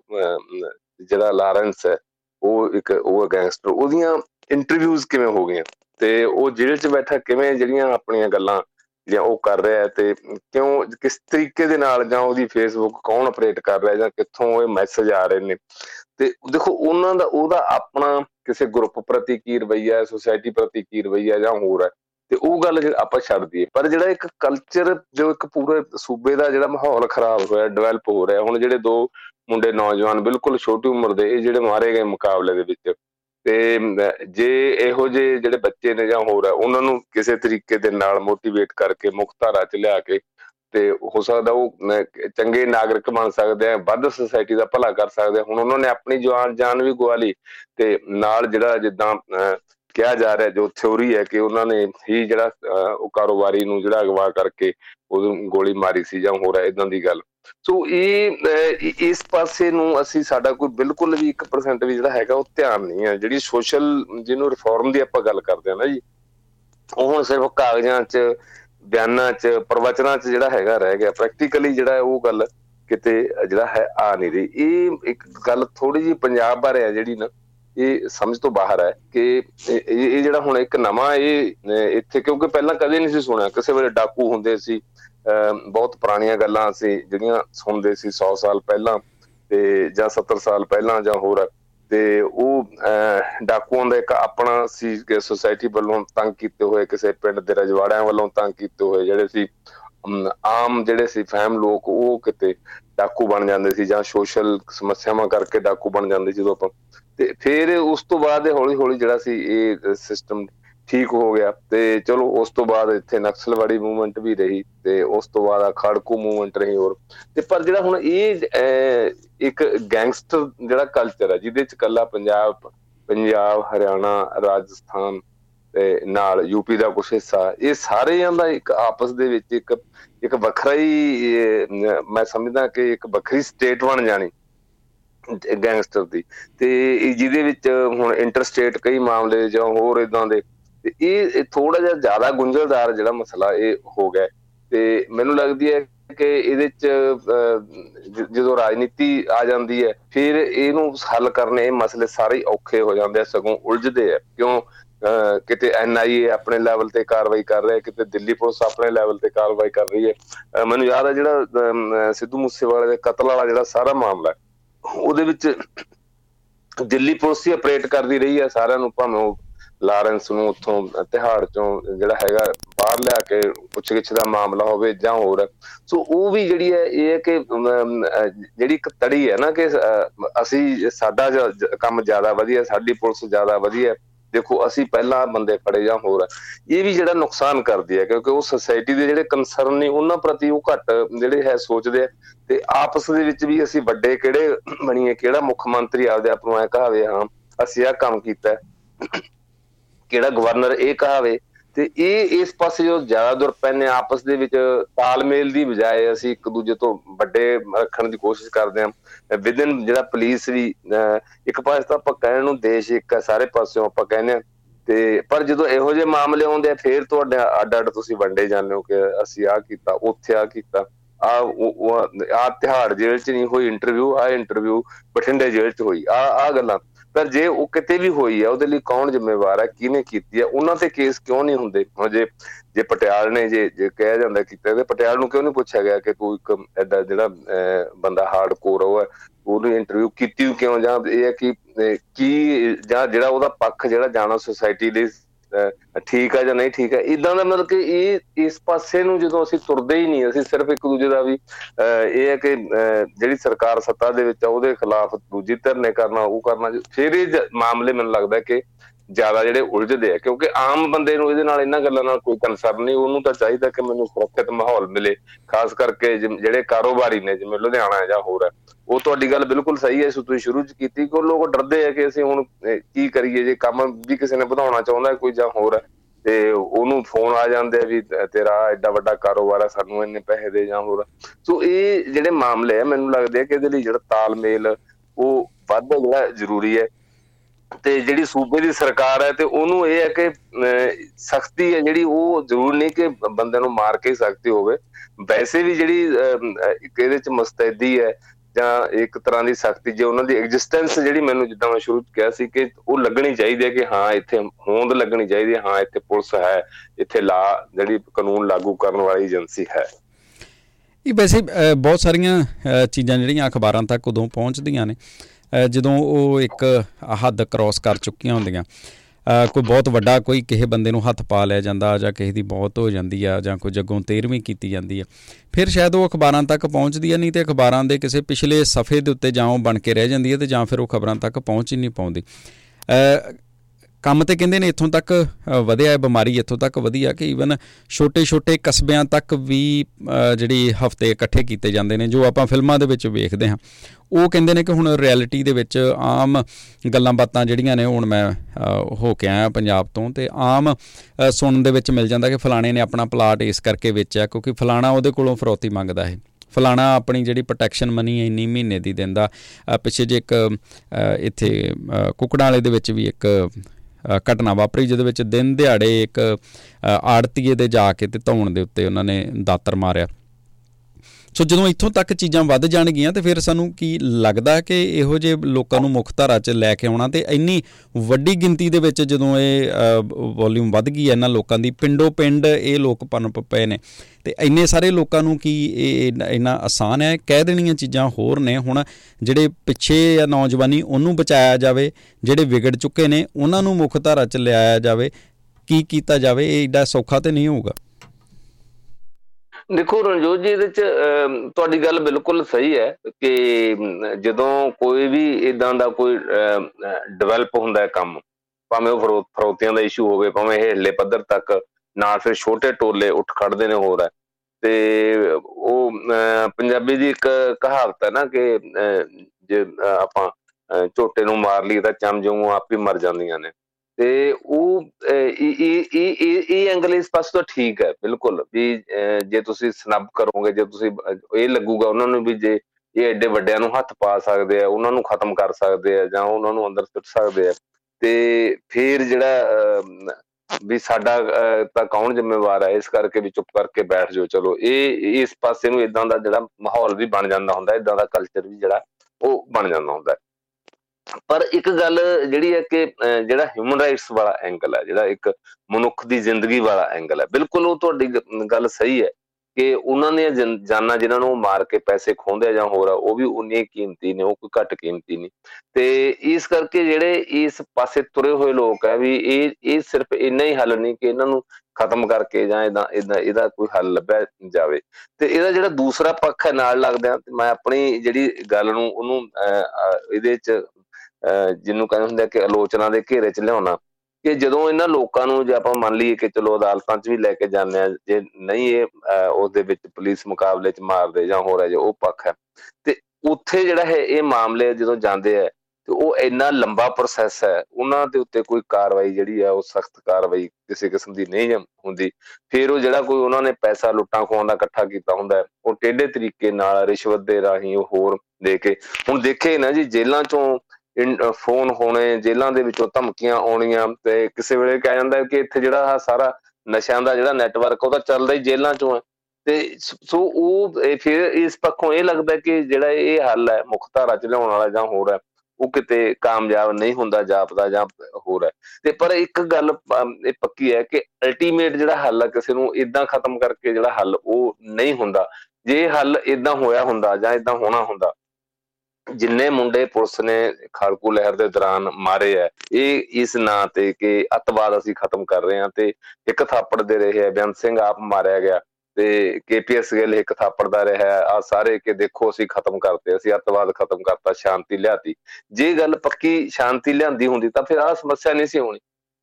ਜਿਹੜਾ ਲਾਰੈਂਸ ਹੈ, ਉਹ ਇੱਕ ਉਹ ਗੈਂਗਸਟਰ ਉਹਦੀਆਂ ਇੰਟਰਵਿਊਜ਼ ਕਿਵੇਂ ਹੋ ਗਈਆਂ? ਤੇ ਉਹ ਜੇਲ੍ਹ 'ਚ ਬੈਠਾ ਕਿਵੇਂ ਜਿਹੜੀਆਂ ਆਪਣੀਆਂ ਗੱਲਾਂ ਜਾਂ ਉਹ ਕਰ ਰਿਹਾ ਹੈ ਤੇ ਕਿਉਂ, ਕਿਸ ਤਰੀਕੇ ਦੇ ਨਾਲ ਜਾਂ ਉਹਦੀ ਫੇਸਬੁੱਕ ਕੌਣ ਆਪਰੇਟ ਕਰ ਰਿਹਾ ਜਾਂ ਕਿੱਥੋਂ ਇਹ ਮੈਸੇਜ ਆ ਰਹੇ ਨੇ? ਤੇ ਦੇਖੋ, ਉਹਨਾਂ ਦਾ, ਉਹਦਾ ਆਪਣਾ ਕਿਸੇ ਗਰੁੱਪ ਪ੍ਰਤੀ ਕੀ ਰਵਈਆ ਹੈ ਸੋਸਾਇਟੀ ਪ੍ਰਤੀ ਕੀ ਰਵਈਆ ਜਾਂ ਹੋਰ ਹੈ, ਤੇ ਉਹ ਗੱਲ ਆਪਾਂ ਛੱਡ ਦਈਏ, ਪਰ ਜਿਹੜਾ ਇੱਕ ਕਲਚਰ ਜੋ ਇੱਕ ਪੂਰੇ ਸੂਬੇ ਦਾ ਜਿਹੜਾ ਮਾਹੌਲ ਖਰਾਬ ਹੋਇਆ ਡਿਵੈਲਪ ਹੋ ਰਿਹਾ, ਹੁਣ ਜਿਹੜੇ ਦੋ ਮੁੰਡੇ ਨੌਜਵਾਨ ਬਿਲਕੁਲ ਛੋਟੀ ਉਮਰ ਦੇ, ਇਹ ਜਿਹੜੇ ਮਾਰੇ ਗਏ ਮੁਕਾਬਲੇ ਦੇ ਵਿੱਚ, ਤੇ ਜੇ ਇਹੋ ਜਿਹੇ ਜਿਹੜੇ ਬੱਚੇ ਨੇ ਜਾਂ ਹੋਰ ਹੈ, ਉਹਨਾਂ ਨੂੰ ਕਿਸੇ ਤਰੀਕੇ ਦੇ ਨਾਲ ਮੋਟੀਵੇਟ ਕਰਕੇ, ਮੁੱਖ ਧਾਰਾ 'ਚ ਲਿਆ ਕੇ ਤੇ ਹੋ ਸਕਦਾ ਉਹ ਚੰਗੇ ਨਾਗਰਿਕ ਬਣ ਸਕਦੇ ਆ, ਵੱਧ ਸੋਸਾਇਟੀ ਦਾ ਭਲਾ ਕਰ ਸਕਦੇ ਹੁਣ ਉਹਨਾਂ ਨੇ ਆਪਣੀ ਜਾਨ ਜਾਨ ਵੀ ਗਵਾ ਲਈ ਤੇ ਨਾਲ ਜਿਹੜਾ ਜਿੱਦਾਂ ਕਿਹਾ ਜਾ ਰਿਹਾ, ਜੋ ਥਿਉਰੀ ਹੈ ਕਿ ਉਹਨਾਂ ਨੇ ਹੀ ਜਿਹੜਾ ਉਹ ਕਾਰੋਬਾਰੀ ਨੂੰ ਜਿਹੜਾ ਅਗਵਾ ਕਰਕੇ ਉਹਨੂੰ ਗੋਲੀ ਮਾਰੀ ਸੀ ਜਾਂ ਹੋਰ ਇਦਾਂ ਦੀ ਗੱਲ। ਸੋ ਇਹ ਇਸ ਪਾਸੇ ਨੂੰ ਅਸੀਂ ਸਾਡਾ ਕੋਈ ਬਿਲਕੁਲ ਵੀ 1% ਵੀ ਜਿਹੜਾ ਹੈਗਾ ਉਹ ਧਿਆਨ ਨਹੀਂ ਹੈ। ਜਿਹੜੀ ਸੋਸ਼ਲ ਜਿਹਨੂੰ ਰਿਫਾਰਮ ਦੀ ਆਪਾਂ ਗੱਲ ਕਰਦੇ ਆ ਨਾ ਜੀ, ਉਹ ਹੁਣ ਸਿਰਫ ਕਾਗਜ਼ਾਂ 'ਚ ਬਿਆਨਾਂ 'ਚ, ਪ੍ਰਵਚਨਾਂ 'ਚ ਜਿਹੜਾ ਹੈਗਾ ਰਹਿ ਗਿਆ। ਪ੍ਰੈਕਟੀਕਲੀ ਜਿਹੜਾ ਉਹ ਗੱਲ ਕਿਤੇ ਜਿਹੜਾ ਹੈ ਆ ਨਹੀਂ ਰਹੀ। ਇਹ ਇੱਕ ਗੱਲ ਥੋੜੀ ਜੀ ਪੰਜਾਬ ਬਾਰੇ ਹੈ ਜਿਹੜੀ ਨਾ, ਇਹ ਸਮਝ ਤੋਂ ਬਾਹਰ ਹੈ ਕਿ ਇਹ ਜਿਹੜਾ ਹੁਣ ਇੱਕ ਨਵਾਂ ਇਹ ਇੱਥੇ ਕਿਉਂਕਿ ਪਹਿਲਾਂ ਕਦੇ ਨਹੀਂ ਸੀ ਸੁਣਿਆ। ਕਿਸੇ ਵੇਲੇ ਡਾਕੂ ਹੁੰਦੇ ਸੀ ਬਹੁਤ ਪੁਰਾਣੀਆਂ ਗੱਲਾਂ ਸੀ, ਜਿਹੜੀਆਂ ਸੁਣਦੇ ਸੀ 100 ਸਾਲ ਪਹਿਲਾਂ ਤੇ ਜਾਂ 70 ਸਾਲ ਪਹਿਲਾਂ ਜਾਂ ਹੋਰ। ਤੇ ਉਹ ਡਾਕੂਆਂ ਦਾ ਇੱਕ ਆਪਣਾ ਸੀ ਕਿ ਸੋਸਾਇਟੀ ਵੱਲੋਂ ਤੰਗ ਕੀਤੇ ਹੋਏ ਕਿਸੇ ਪਿੰਡ ਦੇ ਰਜਵਾੜਿਆਂ ਵੱਲੋਂ ਤੰਗ ਕੀਤੇ ਹੋਏ ਜਿਹੜੇ ਸੀ ਆਮ ਜਿਹੜੇ ਸੀ ਫੈਮ ਲੋਕ, ਉਹ ਕਿਤੇ ਡਾਕੂ ਬਣ ਜਾਂਦੇ ਸੀ ਜਾਂ ਸੋਸ਼ਲ ਸਮੱਸਿਆਵਾਂ ਕਰਕੇ ਡਾਕੂ ਬਣ ਜਾਂਦੇ ਜਦੋਂ ਆਪਾਂ। ਤੇ ਫਿਰ ਉਸ ਤੋਂ ਬਾਅਦ ਹੌਲੀ ਹੌਲੀ ਜਿਹੜਾ ਸੀ ਇਹ ਸਿਸਟਮ ਠੀਕ ਹੋ ਗਿਆ। ਤੇ ਚਲੋ, ਉਸ ਤੋਂ ਬਾਅਦ ਇੱਥੇ ਨਕਸਲਵਾੜੀ ਮੂਵਮੈਂਟ ਵੀ ਰਹੀ ਤੇ ਉਸ ਤੋਂ ਬਾਅਦ ਆ ਖੜਕੂ ਮੂਵਮੈਂਟ ਰਹੀ ਹੋਰ। ਤੇ ਪਰ ਜਿਹੜਾ ਹੁਣ ਇਹ ਇੱਕ ਗੈਂਗਸਟਰ ਜਿਹੜਾ ਕਲਚਰ ਹੈ ਜਿਹਦੇ ਚ ਕੱਲਾ ਪੰਜਾਬ ਪੰਜਾਬ, ਹਰਿਆਣਾ, ਰਾਜਸਥਾਨ ਤੇ ਨਾਲ ਯੂਪੀ ਦਾ ਕੁਝ ਹਿੱਸਾ, ਇਹ ਸਾਰਿਆਂ ਦਾ ਇੱਕ ਆਪਸ ਦੇ ਵਿੱਚ ਇੱਕ ਇੱਕ ਵੱਖਰਾ ਹੀ ਮੈਂ ਸਮਝਦਾ ਕਿ ਇੱਕ ਵੱਖਰੀ ਸਟੇਟ ਬਣ ਜਾਣੀ ਗੈਂਗਸਟਰ ਦੀ। ਤੇ ਜਿਹਦੇ ਵਿੱਚ ਹੁਣ ਇੰਟਰਸਟੇਟ ਕਈ ਮਾਮਲੇ ਜਾਂ ਹੋਰ ਇਦਾਂ ਦੇ ਤੇ ਇਹ ਥੋੜਾ ਜਿਹਾ ਜ਼ਿਆਦਾ ਗੁੰਝਲਦਾਰ ਜਿਹੜਾ ਮਸਲਾ ਇਹ ਹੋ ਗਿਆ। ਤੇ ਮੈਨੂੰ ਲੱਗਦੀ ਹੈ ਕਿ ਇਹਦੇ ਚ ਜਦੋਂ ਰਾਜਨੀਤੀ ਆ ਜਾਂਦੀ ਹੈ, ਫਿਰ ਇਹਨੂੰ ਹੱਲ ਕਰਨੇ ਇਹ ਮਸਲੇ ਸਾਰੇ ਔਖੇ ਹੋ ਜਾਂਦੇ ਆ, ਸਗੋਂ ਉਲਝਦੇ ਆ। ਕਿਉਂ? ਕਿਤੇ ਐਨਆਈਏ ਆਪਣੇ ਲੈਵਲ ਤੇ ਕਾਰਵਾਈ ਕਰ ਰਿਹਾ ਕਿਤੇ ਦਿੱਲੀ ਪੁਲਿਸ ਆਪਣੇ ਲੈਵਲ ਤੇ ਕਾਰਵਾਈ ਕਰ ਰਹੀ ਹੈ। ਮੈਨੂੰ ਯਾਦ ਹੈ ਜਿਹੜਾ ਸਿੱਧੂ ਮੂਸੇਵਾਲੇ ਦੇ ਕਤਲ ਵਾਲਾ ਜਿਹੜਾ ਸਾਰਾ ਮਾਮਲਾ ਉਹਦੇ ਵਿੱਚ ਦਿੱਲੀ ਪੁਲਿਸ ਹੀ ਆਪਰੇਟ ਕਰਦੀ ਰਹੀ ਹੈ ਸਾਰਿਆਂ ਨੂੰ, ਭਾਵੇਂ ਉਹ ਲਾਰੈਂਸ ਨੂੰ ਉੱਥੋਂ ਤਿਹਾੜ ਚੋਂ ਜਿਹੜਾ ਹੈਗਾ ਬਾਹਰ ਲਿਆ ਕੇ ਪੁੱਛਗਿੱਛ ਦਾ ਮਾਮਲਾ ਹੋਵੇ ਜਾਂ ਹੋਰ। ਸੋ ਉਹ ਵੀ ਜਿਹੜੀ ਹੈ, ਇਹ ਹੈ ਕਿ ਜਿਹੜੀ ਇੱਕ ਤੜੀ ਹੈ ਨਾ ਕਿ ਅਸੀਂ ਸਾਡਾ ਕੰਮ ਜ਼ਿਆਦਾ ਵਧੀਆ, ਸਾਡੀ ਪੁਲਿਸ ਜ਼ਿਆਦਾ ਵਧੀਆ ਦੇਖੋ, ਅਸੀਂ ਪਹਿਲਾਂ ਬੰਦੇ ਫੜੇ ਜਾਂ ਹੋਰ। ਇਹ ਵੀ ਜਿਹੜਾ ਨੁਕਸਾਨ ਕਰਦੀ ਹੈ, ਕਿਉਂਕਿ ਉਹ ਸੋਸਾਇਟੀ ਦੇ ਜਿਹੜੇ ਕਨਸਰਨ ਨੇ, ਉਹਨਾਂ ਪ੍ਰਤੀ ਉਹ ਘੱਟ ਜਿਹੜੇ ਹੈ ਸੋਚਦੇ ਆ। ਤੇ ਆਪਸ ਦੇ ਵਿੱਚ ਵੀ ਅਸੀਂ ਵੱਡੇ ਕਿਹੜੇ ਬਣੀਏ, ਕਿਹੜਾ ਮੁੱਖ ਮੰਤਰੀ ਆਪਦੇ ਆਪ ਨੂੰ ਐ ਕਹਾਵੇ, ਹਾਂ, ਅਸੀਂ ਆ ਕੰਮ ਕੀਤਾ ਕਿਹੜਾ ਗਵਰਨਰ ਇਹ ਕਹਾਵੇ ਤੇ ਇਹ ਇਸ ਪਾਸੇ ਜੋ ਜ਼ਿਆਦਾ ਦੁਰ ਪੈਨੇ ਆਪਸ ਦੇ ਵਿੱਚ ਤਾਲਮੇਲ ਦੀ ਬਜਾਏ ਅਸੀਂ ਇੱਕ ਦੂਜੇ ਤੋਂ ਵੱਡੇ ਰੱਖਣ ਦੀ ਕੋਸ਼ਿਸ਼ ਕਰਦੇ ਹਾਂ ਵਿਦਨ ਜਿਹੜਾ ਪੁਲਿਸ ਵੀ ਇੱਕ ਪਾਸੇ ਤਾਂ ਆਪਾਂ ਕਹਿਣ ਨੂੰ ਦੇਸ਼ ਇੱਕ ਹੈ, ਸਾਰੇ ਪਾਸਿਓਂ ਆਪਾਂ ਕਹਿੰਦੇ ਤੇ ਪਰ ਜਦੋਂ ਇਹੋ ਜਿਹੇ ਮਾਮਲੇ ਆਉਂਦੇ ਆ, ਫੇਰ ਤੁਹਾਡੇ ਅੱਡ ਅੱਡ ਤੁਸੀਂ ਵੰਡੇ ਜਾਂਦੇ ਹੋ ਕਿ ਅਸੀਂ ਆ ਕੀਤਾ, ਉੱਥੇ ਆ ਕੀਤਾ। ਆ ਆ ਤਿਹਾੜ ਜੇਲ੍ਹ 'ਚ ਨਹੀਂ ਹੋਈ ਇੰਟਰਵਿਊ ਆ ਇੰਟਰਵਿਊ ਬਠਿੰਡੇ ਜੇਲ੍ਹ 'ਚ ਹੋਈ। ਆ ਆ ਗੱਲਾਂ। ਪਰ ਜੇ ਉਹ ਕਿਤੇ ਵੀ ਹੋਈ ਹੈ ਉਹਦੇ ਲਈ ਕੌਣ ਜ਼ਿੰਮੇਵਾਰ ਹੈ ਕਿਹਨੇ ਕੀਤੀ ਹੈ ਉਹਨਾਂ ਤੇ ਕੇਸ ਕਿਉਂ ਨਹੀਂ ਹੁੰਦੇ? ਜੇ ਜੇ ਪਟਿਆਲ ਨੇ ਜੇ ਜੇ ਕਹਿ ਜਾਂਦਾ ਕਿਤੇ, ਤੇ ਪਟਿਆਲ ਨੂੰ ਕਿਉਂ ਨਹੀਂ ਪੁੱਛਿਆ ਗਿਆ ਕਿ ਤੂੰ ਇੱਕ ਐਡਾ ਜਿਹੜਾ ਬੰਦਾ ਹਾਰਡ ਕੋਰ ਉਹ ਹੈ, ਉਹਨੂੰ ਇੰਟਰਵਿਊ ਕੀਤੀ ਕਿਉਂ? ਜਾਂ ਇਹ ਹੈ ਕਿ ਕੀ, ਜਾਂ ਜਿਹੜਾ ਉਹਦਾ ਪੱਖ, ਜਿਹੜਾ ਜਾਣਾ ਸੋਸਾਇਟੀ ਲਈ ਠੀਕ ਹੈ ਜਾਂ ਨਹੀਂ ਠੀਕ ਹੈ ਇਦਾਂ ਦਾ ਮਤਲਬ ਕਿ ਇਹ ਇਸ ਪਾਸੇ ਨੂੰ ਜਦੋਂ ਅਸੀਂ ਤੁਰਦੇ ਹੀ ਨਹੀਂ, ਅਸੀਂ ਸਿਰਫ ਇੱਕ ਦੂਜੇ ਦਾ ਵੀ ਇਹ ਹੈ ਕਿ ਜਿਹੜੀ ਸਰਕਾਰ ਸੱਤਾ ਦੇ ਵਿੱਚ ਆ, ਉਹਦੇ ਖਿਲਾਫ ਦੂਜੀ ਧਿਰ ਨੇ ਕਰਨਾ, ਉਹ ਕਰਨਾ, ਫਿਰ ਇਹ ਮਾਮਲੇ ਮੈਨੂੰ ਲੱਗਦਾ ਕਿ ਜ਼ਿਆਦਾ ਜਿਹੜੇ ਉਲਝਦੇ ਆ, ਕਿਉਂਕਿ ਆਮ ਬੰਦੇ ਨੂੰ ਇਹਦੇ ਨਾਲ ਇਹਨਾਂ ਗੱਲਾਂ ਨਾਲ ਕੋਈ ਕੰਸਰਨ ਨਹੀਂ, ਉਹਨੂੰ ਤਾਂ ਚਾਹੀਦਾ ਕਿ ਮੈਨੂੰ ਸੁਰੱਖਿਅਤ ਮਾਹੌਲ ਮਿਲੇ, ਖਾਸ ਕਰਕੇ ਜਿਹੜੇ ਕਾਰੋਬਾਰੀ ਨੇ, ਜਿਵੇਂ ਲੁਧਿਆਣਾ ਜਾਂ ਹੋਰ। ਹੈ ਉਹ ਤੁਹਾਡੀ ਗੱਲ ਬਿਲਕੁਲ ਸਹੀ ਹੈ ਸੋ ਤੁਸੀਂ ਸ਼ੁਰੂ ਚ ਕੀਤੀ ਕਿ ਲੋਕ ਡਰਦੇ ਆ ਕਿ ਅਸੀਂ ਹੁਣ ਕੀ ਕਰੀਏ, ਜੇ ਕੰਮ ਵੀ ਕਿਸੇ ਨੇ ਵਧਾਉਣਾ ਚਾਹੁੰਦਾ ਕੋਈ ਜਾਂ ਹੋਰ, ਤੇ ਉਹਨੂੰ ਫੋਨ ਆ ਜਾਂਦੇ ਆ ਵੀ ਤੇਰਾ ਐਡਾ ਵੱਡਾ ਕਾਰੋਬਾਰ ਹੈ ਸਾਨੂੰ ਇੰਨੇ ਪੈਸੇ ਦੇ ਜਾਂ ਹੋਰ। ਸੋ ਇਹ ਜਿਹੜੇ ਮਾਮਲੇ ਆ, ਮੈਨੂੰ ਲੱਗਦਾ ਹੈ ਕਿ ਇਹਦੇ ਲਈ ਜਿਹੜਾ ਤਾਲਮੇਲ, ਉਹ ਵੱਧ ਜਿਹੜਾ ਜ਼ਰੂਰੀ ਹੈ। ਤੇ ਜਿਹੜੀ ਸੂਬੇ ਦੀ ਸਰਕਾਰ ਹੈ ਤੇ ਉਹਨੂੰ ਇਹ ਹੈ ਕਿ ਸਖਤੀ ਹੈ ਜਿਹੜੀ ਉਹ ਜ਼ਰੂਰ ਨਹੀਂ ਕਿ ਬੰਦੇ ਨੂੰ ਮਾਰ ਕੇ ਸਖਤੀ ਹੋਵੇ। ਵੈਸੇ ਵੀ ਜਿਹੜੀ ਇਹਦੇ ਚ ਮਸਤੈਦੀ ਹੈ ਜਾਂ ਇੱਕ ਤਰ੍ਹਾਂ ਦੀ ਸਖਤੀ, ਜੇ ਉਹਨਾਂ ਦੀ ਐਗਜ਼ਿਸਟੈਂਸ ਜਿਹੜੀ ਮੈਨੂੰ ਜਿੱਦਾਂ ਮੈਂ ਸ਼ੁਰੂ ਚ ਕਿਹਾ ਸੀ ਕਿ ਉਹ ਲੱਗਣੀ ਚਾਹੀਦੀ ਹੈ ਕਿ ਹਾਂ, ਇੱਥੇ ਹੋਂਦ ਲੱਗਣੀ ਚਾਹੀਦੀ ਹੈ, ਹਾਂ, ਇੱਥੇ ਪੁਲਿਸ ਹੈ, ਇੱਥੇ ਲਾ ਜਿਹੜੀ ਕਾਨੂੰਨ ਲਾਗੂ ਕਰਨ ਵਾਲੀ ਏਜੰਸੀ ਹੈ। ਇਹ ਵੈਸੇ ਬਹੁਤ ਸਾਰੀਆਂ ਚੀਜ਼ਾਂ ਜਿਹੜੀਆਂ ਅਖਬਾਰਾਂ ਤੱਕ ਉਦੋਂ ਪਹੁੰਚਦੀਆਂ ਨੇ। ਜਦੋਂ ਉਹ ਇੱਕ ਹੱਦ ਕ੍ਰਾਸ ਕਰ ਚੁੱਕੀਆਂ ਹੁੰਦੀਆਂ ਕੋਈ ਬਹੁਤ ਵੱਡਾ ਕੋਈ ਕਿਸੇ ਬੰਦੇ ਨੂੰ ਹੱਥ ਪਾ ਲਿਆ ਜਾਂਦਾ ਜਾਂ ਕਿਸੇ ਦੀ ਬਹੁਤ ਹੋ ਜਾਂਦੀ ਆ ਜਾਂ ਕੋਈ ਜੱਗੋਂ 13ਵੀਂ ਕੀਤੀ ਜਾਂਦੀ ਆ, ਫਿਰ ਸ਼ਾਇਦ ਉਹ ਅਖਬਾਰਾਂ ਤੱਕ ਪਹੁੰਚਦੀ ਆ, ਨਹੀਂ ਤੇ ਅਖਬਾਰਾਂ ਦੇ ਕਿਸੇ ਪਿਛਲੇ ਸਫੇ ਦੇ ਉੱਤੇ ਜਾਂ ਉਹ ਬਣ ਕੇ ਰਹਿ ਜਾਂਦੀ ਹੈ ਤੇ ਜਾਂ ਫਿਰ ਉਹ ਖਬਰਾਂ ਤੱਕ ਪਹੁੰਚ ਹੀ ਨਹੀਂ ਪਾਉਂਦੀ। ਕੰਮ ਤੇ ਕਹਿੰਦੇ ਨੇ ਇੱਥੋਂ ਤੱਕ ਵਧਿਆ ਹੈ ਬਿਮਾਰੀ ਇੱਥੋਂ ਤੱਕ ਵਧੀਆ ਕਿ ਈਵਨ ਛੋਟੇ-ਛੋਟੇ ਕਸਬਿਆਂ ਤੱਕ ਵੀ ਜਿਹੜੀ ਹਫ਼ਤੇ ਇਕੱਠੇ ਕੀਤੇ ਜਾਂਦੇ ਨੇ, ਜੋ ਆਪਾਂ ਫਿਲਮਾਂ ਦੇ ਵਿੱਚ ਵੇਖਦੇ ਹਾਂ। ਉਹ ਕਹਿੰਦੇ ਨੇ ਕਿ ਹੁਣ ਰਿਐਲਿਟੀ ਦੇ ਵਿੱਚ ਆਮ ਗੱਲਾਂ ਬਾਤਾਂ ਜਿਹੜੀਆਂ ਨੇ, ਹੁਣ ਮੈਂ ਹੋ ਕੇ ਆਇਆ ਪੰਜਾਬ ਤੋਂ ਤੇ ਆਮ ਸੁਣਨ ਦੇ ਵਿੱਚ ਮਿਲ ਜਾਂਦਾ ਕਿ ਫਲਾਣੇ ਨੇ ਆਪਣਾ ਪਲਾਟ ਇਸ ਕਰਕੇ ਵੇਚਿਆ ਕਿਉਂਕਿ ਫਲਾਣਾ ਉਹਦੇ ਕੋਲੋਂ ਫਰੋਤੀ ਮੰਗਦਾ ਹੈ। ਫਲਾਣਾ ਆਪਣੀ ਜਿਹੜੀ ਪ੍ਰੋਟੈਕਸ਼ਨ ਮਨੀ ਇੰਨੀ ਮਹੀਨੇ ਦੀ ਦਿੰਦਾ। ਪਿੱਛੇ ਜੇ ਇੱਕ ਇੱਥੇ ਕੁਕੜਾਂ ਵਾਲੇ ਦੇ ਵਿੱਚ ਵੀ ਇੱਕ ਘਟਨਾ ਵਾਪਰੀ ਜਿਹਦੇ ਵਿੱਚ ਦਿਨ ਦਿਹਾੜੇ ਇੱਕ ਆੜਤੀਏ ਦੇ ਜਾ ਕੇ ਤੇ ਧੌਣ ਦੇ ਉੱਤੇ ਉਹਨਾਂ ਨੇ ਦਾਤਰ ਮਾਰਿਆ। ਸੋ ਜਦੋਂ ਇੱਥੋਂ ਤੱਕ ਚੀਜ਼ਾਂ ਵੱਧ ਜਾਣਗੀਆਂ ਤੇ ਫਿਰ ਸਾਨੂੰ ਕੀ ਲੱਗਦਾ ਕਿ ਇਹੋ ਜਿਹੇ ਲੋਕਾਂ ਨੂੰ ਮੁੱਖ ਧਾਰਾ 'ਚ ਲੈ ਕੇ ਆਉਣਾ ਤੇ ਇੰਨੀ ਵੱਡੀ ਗਿਣਤੀ ਦੇ ਵਿੱਚ ਜਦੋਂ ਇਹ ਵੋਲਿਊਮ ਵੱਧ ਗਈ ਹੈ, ਇਹਨਾਂ ਲੋਕਾਂ ਦੀ ਪਿੰਡੋ ਪਿੰਡ ਇਹ ਲੋਕ ਪਨਪ ਪਏ ਨੇ ਤੇ ਇੰਨੇ ਸਾਰੇ ਲੋਕਾਂ ਨੂੰ ਕੀ ਇਹ ਇੰਨਾ ਆਸਾਨ ਹੈ? ਕਹਿ ਦੇਣੀਆਂ ਚੀਜ਼ਾਂ ਹੋਰ ਨੇ ਹੁਣ ਜਿਹੜੇ ਪਿੱਛੇ ਆ ਨੌਜਵਾਨੀ ਉਹਨੂੰ ਬਚਾਇਆ ਜਾਵੇ, ਜਿਹੜੇ ਵਿਗੜ ਚੁੱਕੇ ਨੇ, ਉਹਨਾਂ ਨੂੰ ਮੁੱਖ ਧਾਰਾ 'ਚ ਲਿਆਇਆ ਜਾਵੇ, ਕੀ ਕੀਤਾ ਜਾਵੇ, ਇਹ ਏਡਾ ਸੌਖਾ ਤੇ ਨਹੀਂ ਹੋਊਗਾ? ਦੇਖੋ ਰਣਜੋਤ ਜੀ, ਇਹਦੇ ਚ ਤੁਹਾਡੀ ਗੱਲ ਬਿਲਕੁਲ ਸਹੀ ਹੈ ਕਿ ਜਦੋਂ ਕੋਈ ਵੀ ਇਦਾਂ ਦਾ ਕੋਈ ਡਿਵੈਲਪ ਹੁੰਦਾ ਹੈ ਕੰਮ, ਭਾਵੇਂ ਉਹ ਫਰੋਤੀਆਂ ਦਾ ਇਸ਼ੂ ਹੋਵੇ, ਭਾਵੇਂ ਹੇਠਲੇ ਪੱਧਰ ਤੱਕ, ਨਾਲ ਫਿਰ ਛੋਟੇ ਟੋਲੇ ਉੱਠ ਖੜਦੇ ਨੇ ਹੋਰ ਹੈ, ਤੇ ਉਹ ਪੰਜਾਬੀ ਦੀ ਇੱਕ ਕਹਾਵਤ ਹੈ ਨਾ ਕਿ ਜੇ ਆਪਾਂ ਝੋਟੇ ਨੂੰ ਮਾਰ ਲਈ ਤਾਂ ਚਮਜੂ ਆਪ ਹੀ ਮਰ ਜਾਂਦੀਆਂ ਨੇ। ਤੇ ਉਹ ਇਹ ਇਹ ਇਹ ਇਹ ਐਂਗਲ ਇਸ ਪਾਸੇ ਤੋਂ ਠੀਕ ਹੈ, ਬਿਲਕੁਲ, ਵੀ ਜੇ ਤੁਸੀਂ ਸਨਬ ਕਰੋਗੇ, ਜੇ ਤੁਸੀਂ ਇਹ ਲੱਗੂਗਾ, ਉਹਨਾਂ ਨੂੰ ਵੀ ਜੇ ਇਹ ਐਡੇ ਵੱਡਿਆਂ ਨੂੰ ਹੱਥ ਪਾ ਸਕਦੇ ਆ, ਉਹਨਾਂ ਨੂੰ ਖਤਮ ਕਰ ਸਕਦੇ ਆ, ਜਾਂ ਉਹਨਾਂ ਨੂੰ ਅੰਦਰ ਸੁੱਟ ਸਕਦੇ ਆ, ਤੇ ਫਿਰ ਜਿਹੜਾ ਵੀ ਸਾਡਾ ਤਾਂ ਕੌਣ ਜ਼ਿੰਮੇਵਾਰ ਹੈ ਇਸ ਕਰਕੇ ਵੀ ਚੁੱਪ ਕਰਕੇ ਬੈਠ ਜਾਓ, ਚਲੋ, ਇਹ ਇਸ ਪਾਸੇ ਨੂੰ ਇਦਾਂ ਦਾ ਜਿਹੜਾ ਮਾਹੌਲ ਵੀ ਬਣ ਜਾਂਦਾ ਹੁੰਦਾ ਇਦਾਂ ਦਾ ਕਲਚਰ ਵੀ ਜਿਹੜਾ, ਉਹ ਬਣ ਜਾਂਦਾ ਹੁੰਦਾ। ਪਰ ਇੱਕ ਗੱਲ ਜਿਹੜੀ ਹੈ ਕਿ ਜਿਹੜਾ ਹਿਊਮਨ ਰਾਈਟਸ ਵਾਲਾ ਐਂਗਲ ਹੈ, ਜਿਹੜਾ ਇੱਕ ਮਨੁੱਖ ਦੀ ਜ਼ਿੰਦਗੀ ਵਾਲਾ ਐਂਗਲ ਹੈ, ਬਿਲਕੁਲ ਉਹ ਤੁਹਾਡੀ ਗੱਲ ਸਹੀ ਹੈ ਕਿ ਉਹਨਾਂ ਨੇ ਜਾਨਾਂ ਜਿਨ੍ਹਾਂ ਨੂੰ ਮਾਰ ਕੇ ਪੈਸੇ ਖੋਹਦੇ ਜਾਂ ਹੋਰ ਆ, ਉਹ ਵੀ ਉਨੀ ਕੀਮਤੀ ਨੇ, ਉਹ ਕੋਈ ਘੱਟ ਕੀਮਤੀ ਨਹੀਂ। ਤੇ ਇਸ ਕਰਕੇ ਜਿਹੜੇ ਇਸ ਪਾਸੇ ਤੁਰੇ ਹੋਏ ਲੋਕ ਹੈ ਵੀ ਇਹ ਇਹ ਸਿਰਫ ਇੰਨਾ ਹੀ ਹੱਲ ਨਹੀਂ ਕਿ ਇਹਨਾਂ ਨੂੰ ਖਤਮ ਕਰਕੇ ਜਾਂ ਇਹਦਾ ਇਹਦਾ ਇਹਦਾ ਕੋਈ ਹੱਲ ਲੱਭਿਆ ਜਾਵੇ। ਤੇ ਇਹਦਾ ਜਿਹੜਾ ਦੂਸਰਾ ਪੱਖ ਹੈ, ਨਾਲ ਲੱਗਦਾ ਮੈਂ ਆਪਣੀ ਜਿਹੜੀ ਗੱਲ ਨੂੰ, ਉਹਨੂੰ ਇਹਦੇ ਚ ਜਿਹਨੂੰ ਕਹਿੰਦੇ ਹੁੰਦੇ ਕਿ ਆਲੋਚਨਾ ਦੇ ਘੇਰੇ 'ਚ ਲਿਆਉਣਾ, ਕਿ ਜਦੋਂ ਇਹਨਾਂ ਲੋਕਾਂ ਨੂੰ ਜੇ ਆਪਾਂ ਮੰਨ ਲਈਏ ਕਿ ਚਲੋ ਅਦਾਲਤਾਂ 'ਚ ਵੀ ਲੈ ਕੇ ਜਾਂਦੇ ਆ, ਜੇ ਨਹੀਂ ਇਹ ਉਸ ਦੇ ਵਿੱਚ ਪੁਲਿਸ ਮੁਕਾਬਲੇ 'ਚ ਮਾਰਦੇ ਜਾਂ ਹੋਰ ਹੈ ਜੇ, ਉਹ ਪੱਖ ਹੈ। ਤੇ ਉੱਥੇ ਜਿਹੜਾ ਹੈ ਇਹ ਮਾਮਲੇ ਜਦੋਂ ਜਾਂਦੇ ਆ, ਤੇ ਉਹ ਇੰਨਾ ਲੰਬਾ ਪ੍ਰੋਸੈਸ ਹੈ, ਉਹਨਾਂ ਦੇ ਉੱਤੇ ਕੋਈ ਕਾਰਵਾਈ ਜਿਹੜੀ ਹੈ ਉਹ ਸਖਤ ਕਾਰਵਾਈ ਕਿਸੇ ਕਿਸਮ ਦੀ ਨਹੀਂ ਹੁੰਦੀ। ਫਿਰ ਉਹ ਜਿਹੜਾ ਕੋਈ ਉਹਨਾਂ ਨੇ ਪੈਸਾ ਲੁੱਟਾਂ ਖੋਣ ਦਾ ਇਕੱਠਾ ਕੀਤਾ ਹੁੰਦਾ ਉਹ ਟੇਢੇ ਤਰੀਕੇ ਨਾਲ ਰਿਸ਼ਵਤ ਦੇ ਰਾਹੀਂ ਉਹ ਹੋਰ ਦੇ ਕੇ, ਹੁਣ ਦੇਖੇ ਨਾ ਜੀ ਜੇਲ੍ਹਾਂ ਚੋਂ ਫੋਨ ਹੋਣੇ, ਜੇਲ੍ਹਾਂ ਦੇ ਵਿੱਚੋਂ ਧਮਕੀਆਂ ਆਉਣੀਆਂ ਤੇ ਕਿਸੇ ਵੇਲੇ ਕਹਿ ਜਾਂਦਾ ਕਿ ਇੱਥੇ ਜਿਹੜਾ ਸਾਰਾ ਨਸ਼ਿਆਂ ਦਾ ਜਿਹੜਾ ਨੈਟਵਰਕ ਉਹ ਤਾਂ ਚੱਲਦਾ ਹੀ ਜੇਲ੍ਹਾਂ ਚੋਂ ਹੈ। ਤੇ ਸੋ ਉਹ ਫਿਰ ਇਸ ਪੱਖੋਂ ਇਹ ਲੱਗਦਾ ਕਿ ਜਿਹੜਾ ਇਹ ਹੱਲ ਹੈ, ਮੁੱਖ ਧਾਰਾ ਚ ਲਿਆਉਣ ਵਾਲਾ ਜਾਂ ਹੋਰ ਹੈ, ਉਹ ਕਿਤੇ ਕਾਮਯਾਬ ਨਹੀਂ ਹੁੰਦਾ, ਜਾਪਦਾ ਜਾਂ ਹੋਰ ਹੈ। ਤੇ ਪਰ ਇੱਕ ਗੱਲ ਇਹ ਪੱਕੀ ਹੈ ਕਿ ਅਲਟੀਮੇਟ ਜਿਹੜਾ ਹੱਲ ਹੈ ਕਿਸੇ ਨੂੰ ਇਦਾਂ ਖਤਮ ਕਰਕੇ ਜਿਹੜਾ ਹੱਲ ਉਹ ਨਹੀਂ ਹੁੰਦਾ। ਜੇ ਹੱਲ ਇਦਾਂ ਹੋਇਆ ਹੁੰਦਾ ਜਾਂ ਇਦਾਂ ਹੋਣਾ ਹੁੰਦਾ ਜਿੰਨੇ ਮੁੰਡੇ ਪੁਲਿਸ ਨੇ ਖਾਲਕੂ ਲਹਿਰ ਦੇ ਦੌਰਾਨ ਮਾਰੇ ਆ, ਇਹ ਇਸ ਨਾਂ ਤੇ ਕਿ ਅਤਵਾਦ ਅਸੀਂ ਖਤਮ ਕਰ ਰਹੇ ਹਾਂ ਤੇ ਇੱਕ ਥਾਪੜ ਦੇ ਰਹੇ ਆ ਬੇਅੰਤ ਸਿੰਘ ਆਪ ਮਾਰਿਆ ਗਿਆ ਤੇ ਕੇਪੀਐਸ ਗਿੱਲ ਇੱਕ ਥਾਪੜ ਦਾ ਰਿਹਾ ਆ ਸਾਰੇ ਕਿ ਦੇਖੋ ਅਸੀਂ ਖਤਮ ਕਰਤੇ ਅਸੀਂ ਅਤਵਾਦ ਖਤਮ ਕਰਤਾ, ਸ਼ਾਂਤੀ ਲਿਆਤੀ। ਜੇ ਗੱਲ ਪੱਕੀ ਸ਼ਾਂਤੀ ਲਿਆਂਦੀ ਹੁੰਦੀ ਤਾਂ ਫਿਰ ਆਹ ਸਮੱਸਿਆ ਨਹੀਂ ਸੀ ਹੋਣੀ।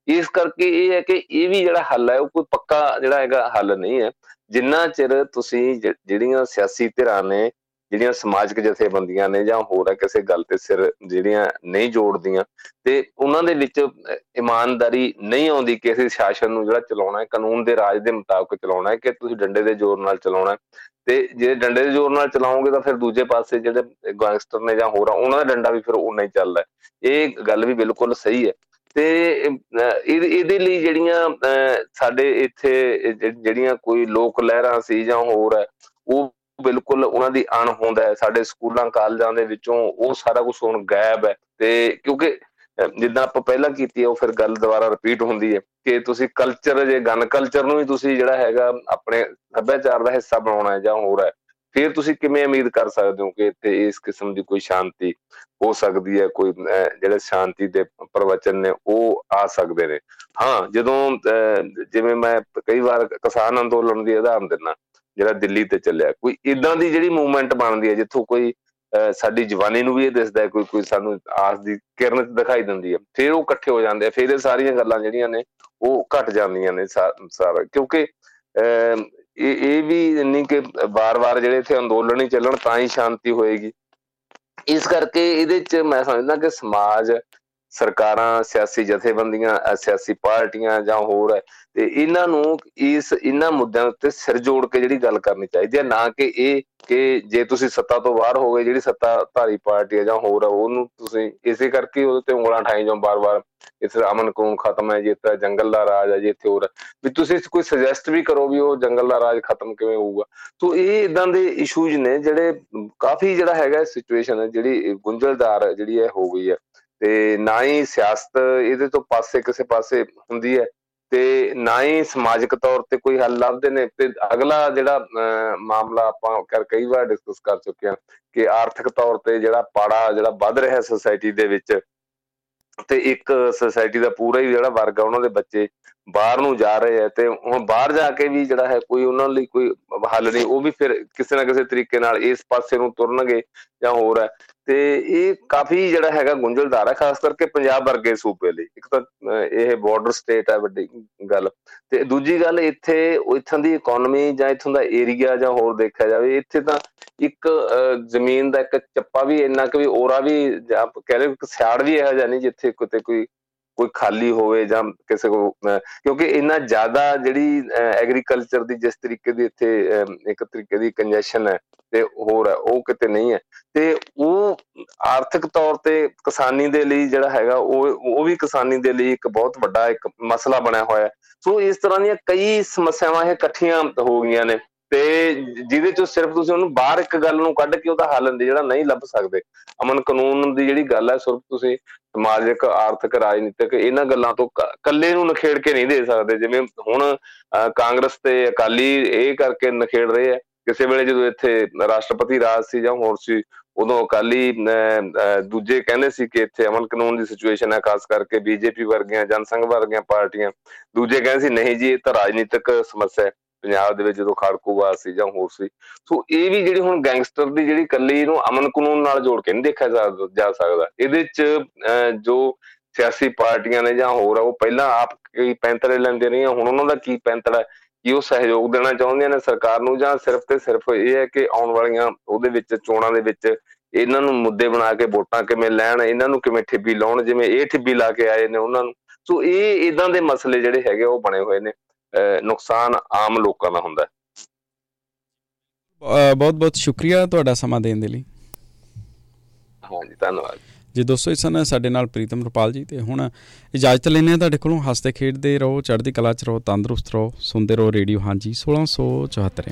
ਇਸ ਕਰਕੇ ਇਹ ਹੈ ਕਿ ਇਹ ਵੀ ਜਿਹੜਾ ਹੱਲ ਹੈ, ਉਹ ਕੋਈ ਪੱਕਾ ਜਿਹੜਾ ਹੈਗਾ ਹੱਲ ਨਹੀਂ ਹੈ। ਜਿੰਨਾ ਚਿਰ ਤੁਸੀਂ ਜਿਹੜੀਆਂ ਸਿਆਸੀ ਧਿਰਾਂ ਨੇ ਜਿਹੜੀਆਂ ਸਮਾਜਿਕ ਜਥੇਬੰਦੀਆਂ ਨੇ ਜਾਂ ਹੋਰ ਹੈ ਕਿਸੇ ਗੱਲ ਤੇ ਸਿਰ ਜਿਹੜੀਆਂ ਨਹੀਂ ਜੋੜਦੀਆਂ ਤੇ ਉਹਨਾਂ ਦੇ ਵਿੱਚ ਇਮਾਨਦਾਰੀ ਨਹੀਂ ਆਉਂਦੀ ਕਿਸੇ ਸ਼ਾਸਨ ਨੂੰ ਜਿਹੜਾ ਚਲਾਉਣਾ ਹੈ, ਕਾਨੂੰਨ ਦੇ ਰਾਜ ਦੇ ਮੁਤਾਬਕ ਚਲਾਉਣਾ ਹੈ ਕਿ ਤੁਸੀਂ ਡੰਡੇ ਦੇ ਜ਼ੋਰ ਨਾਲ ਚਲਾਉਣਾ ਤੇ ਜੇ ਡੰਡੇ ਦੇ ਜ਼ੋਰ ਨਾਲ ਚਲਾਓਗੇ ਤਾਂ ਫਿਰ ਦੂਜੇ ਪਾਸੇ ਜਿਹੜੇ ਗੈਂਗਸਟਰ ਨੇ ਜਾਂ ਹੋਰ ਆ, ਉਹਨਾਂ ਦਾ ਡੰਡਾ ਵੀ ਫਿਰ ਉਨਾ ਹੀ ਚੱਲਦਾ ਇਹ ਗੱਲ ਵੀ ਬਿਲਕੁਲ ਸਹੀ ਹੈ। ਤੇ ਇਹਦੇ ਲਈ ਜਿਹੜੀਆਂ ਸਾਡੇ ਇੱਥੇ ਜਿਹੜੀਆਂ ਕੋਈ ਲੋਕ ਲਹਿਰਾਂ ਸੀ ਜਾਂ ਹੋਰ ਹੈ, ਉਹ ਬਿਲਕੁਲ ਉਹਨਾਂ ਦੀ ਅਣ ਹੁੰਦਾ ਹੈ, ਸਾਡੇ ਸਕੂਲਾਂ, ਕਾਲਜਾਂ ਦੇ ਵਿੱਚੋਂ ਉਹ ਸਾਰਾ ਕੁਝ ਹੁਣ ਗਾਇਬ ਹੈ ਤੇ ਕਿਉਂਕਿ ਜਿੱਦਾਂ ਆਪਾਂ ਪਹਿਲਾਂ ਕੀਤੀ ਉਹ ਫਿਰ ਗੱਲ ਦੁਬਾਰਾ ਰਿਪੀਟ ਹੁੰਦੀ ਹੈ ਕਿ ਤੁਸੀਂ ਕਲਚਰ ਜੇ, ਗਨ ਕਲਚਰ ਨੂੰ ਵੀ ਤੁਸੀਂ ਜਿਹੜਾ ਹੈਗਾ ਆਪਣੇ ਸੱਭਿਆਚਾਰ ਦਾ ਹਿੱਸਾ ਬਣਾਉਣਾ ਹੈ ਜਾਂ ਹੋਰ ਹੈ। ਫਿਰ ਤੁਸੀਂ ਕਿਵੇਂ ਉਮੀਦ ਕਰ ਸਕਦੇ ਹੋ ਕਿ ਇੱਥੇ ਇਸ ਕਿਸਮ ਦੀ ਕੋਈ ਸ਼ਾਂਤੀ ਹੋ ਸਕਦੀ ਹੈ, ਕੋਈ ਜਿਹੜੇ ਸ਼ਾਂਤੀ ਦੇ ਪ੍ਰਵਚਨ ਨੇ ਉਹ ਆ ਸਕਦੇ ਨੇ? ਹਾਂ, ਜਦੋਂ ਜਿਵੇਂ ਮੈਂ ਕਈ ਵਾਰ ਕਿਸਾਨ ਅੰਦੋਲਨ ਦੀ ਉਦਾਹਰਨ ਦਿੰਦਾ, ਜਿਹੜਾ ਦਿੱਲੀ ਤੇ ਚੱਲਿਆ, ਕੋਈ ਇਦਾਂ ਦੀ ਜਿਹੜੀ ਮੂਵਮੈਂਟ ਬਣਦੀ ਹੈ, ਜਿੱਥੋਂ ਕੋਈ ਸਾਡੀ ਜਵਾਨੀ ਨੂੰ ਵੀ ਇਹ ਦਿਸਦਾ ਹੈ, ਕੋਈ ਕੋਈ ਸਾਨੂੰ ਆਸ ਦੀ ਕਿਰਨ ਦਿਖਾਈ ਦਿੰਦੀ ਹੈ, ਫਿਰ ਉਹ ਇਕੱਠੇ ਹੋ ਜਾਂਦੇ ਆ, ਫਿਰ ਇਹ ਸਾਰੀਆਂ ਗੱਲਾਂ ਜਿਹੜੀਆਂ ਨੇ ਉਹ ਘਟ ਜਾਂਦੀਆਂ ਨੇ ਸਾਰਾ, ਕਿਉਂਕਿ ਇਹ ਇਹ ਵੀ ਨਹੀਂ ਕਿ ਵਾਰ-ਵਾਰ ਜਿਹੜੇ ਇੱਥੇ ਅੰਦੋਲਨ ਹੀ ਚੱਲਣ ਤਾਂ ਹੀ ਸ਼ਾਂਤੀ ਹੋਏਗੀ। ਇਸ ਕਰਕੇ ਇਹਦੇ ਚ ਮੈਂ ਸਮਝਦਾ ਕਿ ਸਮਾਜ ਸਰਕਾਰਾਂ, ਸਿਆਸੀ ਜਥੇਬੰਦੀਆਂ ਸਿਆਸੀ ਪਾਰਟੀਆਂ ਜਾਂ ਹੋਰ ਤੇ ਇਹਨਾਂ ਨੂੰ ਇਸ, ਇਹਨਾਂ ਮੁੱਦਿਆਂ ਉੱਤੇ ਸਿਰ ਜੋੜ ਕੇ ਜਿਹੜੀ ਗੱਲ ਕਰਨੀ ਚਾਹੀਦੀ ਹੈ, ਨਾ ਕਿ ਇਹ ਕਿ ਜੇ ਤੁਸੀਂ ਸੱਤਾ ਤੋਂ ਬਾਹਰ ਹੋ ਗਏ, ਜਿਹੜੀ ਸੱਤਾ ਧਾਰੀ ਪਾਰਟੀ ਹੈ ਜਾਂ ਹੋਰ ਹੈ, ਉਹਨੂੰ ਤੁਸੀਂ ਇਸੇ ਕਰਕੇ ਉਹਦੇ ਤੇ ਉਂਗਲਾਂ ਠਾਈ ਜਾਂ ਬਾਰ-ਬਾਰ ਇਸ ਅਮਨ ਕਾਨੂੰਨ ਖਤਮ ਹੈ ਜੀ, ਇੱਥੇ ਜੰਗਲ ਦਾ ਰਾਜ ਹੈ ਜੀ, ਇੱਥੇ ਹੋਰ ਵੀ ਤੁਸੀਂ ਕੋਈ ਸੁਜੈਸਟ ਵੀ ਕਰੋ ਵੀ ਉਹ ਜੰਗਲ ਦਾ ਰਾਜ ਖਤਮ ਕਿਵੇਂ ਹੋਊਗਾ। ਤੋਂ ਇਹ ਇਦਾਂ ਦੇ ਇਸ਼ੂਜ਼ ਨੇ ਜਿਹੜੇ ਕਾਫੀ ਜਿਹੜਾ ਹੈਗਾ ਸਿਚੁਏਸ਼ਨ ਹੈ, ਜਿਹੜੀ ਗੁੰਝਲਦਾਰ ਜਿਹੜੀ ਹੈ ਹੋ ਗਈ ਹੈ। ਤੇ ਨਾ ਹੀ ਸਿਆਸਤ ਇਹਦੇ ਤੋਂ ਪਾਸੇ ਕਿਸੇ ਪਾਸੇ ਹੁੰਦੀ ਹੈ ਤੇ ਨਾ ਹੀ ਸਮਾਜਿਕ ਤੌਰ ਤੇ ਕੋਈ ਹੱਲ ਲੱਭਦੇ ਨੇ ਤੇ ਅਗਲਾ ਜਿਹੜਾ ਮਾਮਲਾ ਆਪਾਂ ਕਰ ਕਈ ਵਾਰ ਡਿਸਕਸ ਕਰ ਚੁੱਕੇ ਹਾਂ ਕਿ ਆਰਥਿਕ ਤੌਰ ਤੇ ਜਿਹੜਾ ਪਾੜਾ ਜਿਹੜਾ ਵੱਧ ਰਿਹਾ ਸੋਸਾਇਟੀ ਦੇ ਵਿੱਚ ਤੇ ਇੱਕ ਸੋਸਾਇਟੀ ਦਾ ਪੂਰਾ ਹੀ ਜਿਹੜਾ ਵਰਗ ਆ, ਉਹਨਾਂ ਦੇ ਬੱਚੇ ਬਾਹਰ ਨੂੰ ਜਾ ਰਹੇ ਆ ਤੇ ਹੁਣ ਬਾਹਰ ਜਾ ਕੇ ਵੀ ਜਿਹੜਾ ਹੈ ਕੋਈ ਉਹਨਾਂ ਲਈ ਕੋਈ ਹੱਲ ਨਹੀਂ, ਉਹ ਵੀ ਫਿਰ ਕਿਸੇ ਨਾ ਕਿਸੇ ਤਰੀਕੇ ਨਾਲ ਇਸ ਪਾਸੇ ਨੂੰ ਤੁਰਨਗੇ ਜਾਂ ਹੋਰ ਹੈ। ਤੇ ਇਹ ਕਾਫੀ ਜਿਹੜਾ ਹੈਗਾ ਗੁੰਝਲਦਾਰ ਹੈ ਖਾਸ ਕਰਕੇ ਪੰਜਾਬ ਵਰਗੇ ਸੂਬੇ ਲਈ। ਇੱਕ ਤਾਂ ਇਹ ਬਾਰਡਰ ਸਟੇਟ ਹੈ ਵੱਡੀ ਗੱਲ। ਤੇ ਦੂਜੀ ਗੱਲ, ਇੱਥੇ, ਇਥੋਂ ਦੀ ਇਕਨੋਮੀ ਜਾਂ ਇਥੋਂ ਦਾ ਏਰੀਆ ਜਾਂ ਹੋਰ ਦੇਖਿਆ ਜਾਵੇ, ਇੱਥੇ ਤਾਂ ਇੱਕ ਜ਼ਮੀਨ ਦਾ ਇੱਕ ਚੱਪਾ ਵੀ ਇੰਨਾ ਕਿ ਵੀ ਔਰਾ ਵੀ ਆਪ ਕਹਿ ਲਓ ਇੱਕ ਸਿਆੜ ਵੀ ਇਹੋ ਜਿਹਾ ਨਹੀਂ ਜਿੱਥੇ ਕਿਤੇ ਕੋਈ ਕੋਈ ਖਾਲੀ ਹੋਵੇ ਜਾਂ ਕਿਸੇ ਕੋ ਕਿਉਂਕਿ ਇੰਨਾ ਜ਼ਿਆਦਾ ਜਿਹੜੀ ਐਗਰੀਕਲਚਰ ਦੀ ਜਿਸ ਤਰੀਕੇ ਦੀ ਇੱਥੇ ਇੱਕ ਤਰੀਕੇ ਦੀ ਕੰਜੈਸ਼ਨ ਹੈ ਤੇ ਹੋਰ ਹੈ, ਉਹ ਕਿਤੇ ਨਹੀਂ ਹੈ। ਤੇ ਉਹ ਆਰਥਿਕ ਤੌਰ ਤੇ ਕਿਸਾਨੀ ਦੇ ਲਈ ਜਿਹੜਾ ਹੈਗਾ, ਉਹ ਉਹ ਵੀ ਕਿਸਾਨੀ ਦੇ ਲਈ ਇੱਕ ਬਹੁਤ ਵੱਡਾ ਇੱਕ ਮਸਲਾ ਬਣਿਆ ਹੋਇਆ ਸੋ ਇਸ ਤਰ੍ਹਾਂ ਦੀਆਂ ਕਈ ਸਮੱਸਿਆਵਾਂ ਇਹ ਇਕੱਠੀਆਂ ਹੋ ਗਈਆਂ ਨੇ। ਤੇ ਜਿਹਦੇ ਚੋਂ ਸਿਰਫ ਤੁਸੀਂ ਉਹਨੂੰ ਬਾਹਰ ਇੱਕ ਗੱਲ ਨੂੰ ਕੱਢ ਕੇ ਉਹਦਾ ਹੱਲ ਜਿਹੜਾ ਨਹੀਂ ਲੱਭ ਸਕਦੇ। ਅਮਨ, ਕਾਨੂੰਨ ਦੀ ਜਿਹੜੀ ਗੱਲ ਹੈ, ਸਿਰਫ ਤੁਸੀਂ ਸਮਾਜਿਕ, ਆਰਥਿਕ, ਰਾਜਨੀਤਿਕ ਇਹਨਾਂ ਗੱਲਾਂ ਤੋਂ ਕੱਲੇ ਨੂੰ ਨਖੇੜ ਕੇ ਨਹੀਂ ਦੇ ਸਕਦੇ। ਜਿਵੇਂ ਹੁਣ ਕਾਂਗਰਸ ਤੇ ਅਕਾਲੀ ਇਹ ਕਰਕੇ ਨਖੇੜ ਰਹੇ ਆ ਕਿਸੇ ਵੇਲੇ ਜਦੋਂ ਇੱਥੇ ਰਾਸ਼ਟਰਪਤੀ ਰਾਜ ਸੀ ਜਾਂ ਹੋਰ ਸੀ, ਉਦੋਂ ਅਕਾਲੀ ਦੂਜੇ ਕਹਿੰਦੇ ਸੀ ਕਿ ਇੱਥੇ ਅਮਨ, ਕਾਨੂੰਨ ਦੀ ਸਿਚੁਏਸ਼ਨ ਹੈ, ਖਾਸ ਕਰਕੇ ਬੀਜੇਪੀ ਵਰਗੀਆਂ, ਜਨਸੰਘ ਵਰਗੀਆਂ ਪਾਰਟੀਆਂ। ਦੂਜੇ ਕਹਿੰਦੇ ਸੀ, ਨਹੀਂ ਜੀ, ਇਹ ਤਾਂ ਰਾਜਨੀਤਿਕ ਸਮੱਸਿਆ ਹੈ। ਪੰਜਾਬ ਦੇ ਵਿੱਚ ਜਦੋਂ ਖੜਕੂਵਾਦ ਸੀ ਜਾਂ ਹੋਰ ਸੀ, ਸੋ ਇਹ ਵੀ ਜਿਹੜੀ ਹੁਣ ਗੈਂਗਸਟਰ ਦੀ ਜਿਹੜੀ ਕੱਲੀ ਨੂੰ ਅਮਨ ਕਾਨੂੰਨ ਨਾਲ ਜੋੜ ਕੇ ਨਹੀਂ ਦੇਖਿਆ ਜਾ ਸਕਦਾ। ਇਹਦੇ ਚ ਜੋ ਸਿਆਸੀ ਪਾਰਟੀਆਂ ਨੇ ਜਾਂ ਹੋਰ ਆ, ਉਹ ਪਹਿਲਾਂ ਆਪ ਕਈ ਪੈਂਤਰੇ ਲੈਂਦੇ ਰਹੀਆਂ ਹੁਣ ਉਹਨਾਂ ਦਾ ਕੀ ਪੈਂਤੜਾ ਕੀ ਉਹ ਸਹਿਯੋਗ ਦੇਣਾ ਚਾਹੁੰਦੀਆਂ ਨੇ ਸਰਕਾਰ ਨੂੰ ਜਾਂ ਸਿਰਫ ਤੇ ਸਿਰਫ ਇਹ ਹੈ ਕਿ ਆਉਣ ਵਾਲੀਆਂ ਉਹਦੇ ਵਿੱਚ, ਚੋਣਾਂ ਦੇ ਵਿੱਚ ਇਹਨਾਂ ਨੂੰ ਮੁੱਦੇ ਬਣਾ ਕੇ ਵੋਟਾਂ ਕਿਵੇਂ ਲੈਣ, ਇਹਨਾਂ ਨੂੰ ਕਿਵੇਂ ਠਿੱਬੀ ਲਾਉਣ, ਜਿਵੇਂ ਇਹ ਠਿੱਬੀ ਲਾ ਕੇ ਆਏ ਨੇ ਉਹਨਾਂ ਨੂੰ। ਸੋ ਇਹ ਇਦਾਂ ਦੇ ਮਸਲੇ ਜਿਹੜੇ ਹੈਗੇ ਉਹ ਬਣੇ ਹੋਏ ਨੇ। ਨੁਕਸਾਨ ਆਮ ਲੋਕਾਂ ਦਾ ਹੁੰਦਾ ਬਹੁਤ ਬਹੁਤ ਸ਼ੁਕਰੀਆ ਤੁਹਾਡਾ ਸਮਾਂ ਦੇਣ ਦੇ ਲਈ। ਹਾਂਜੀ ਧੰਨਵਾਦ। ਜੀ ਦੋਸਤੋ ਇਸ ਨਾਲ ਸਾਡੇ ਨਾਲ ਪ੍ਰੀਤਮ ਰਪਾਲ ਜੀ ਤੇ ਹੁਣ ਇਜਾਜ਼ਤ ਲੈਣੇ ਆ ਤੁਹਾਡੇ ਕੋਲੋਂ। ਹੱਸਦੇ ਖੇਡਦੇ ਰਹੋ ਚੜ੍ਹਦੀ ਕਲਾ ਚ ਰਹੋ ਤੰਦਰੁਸਤ ਰਹੋ ਸੁਣਦੇ ਰਹੋ ਰੇਡੀਓ। ਹਾਂਜੀ 1674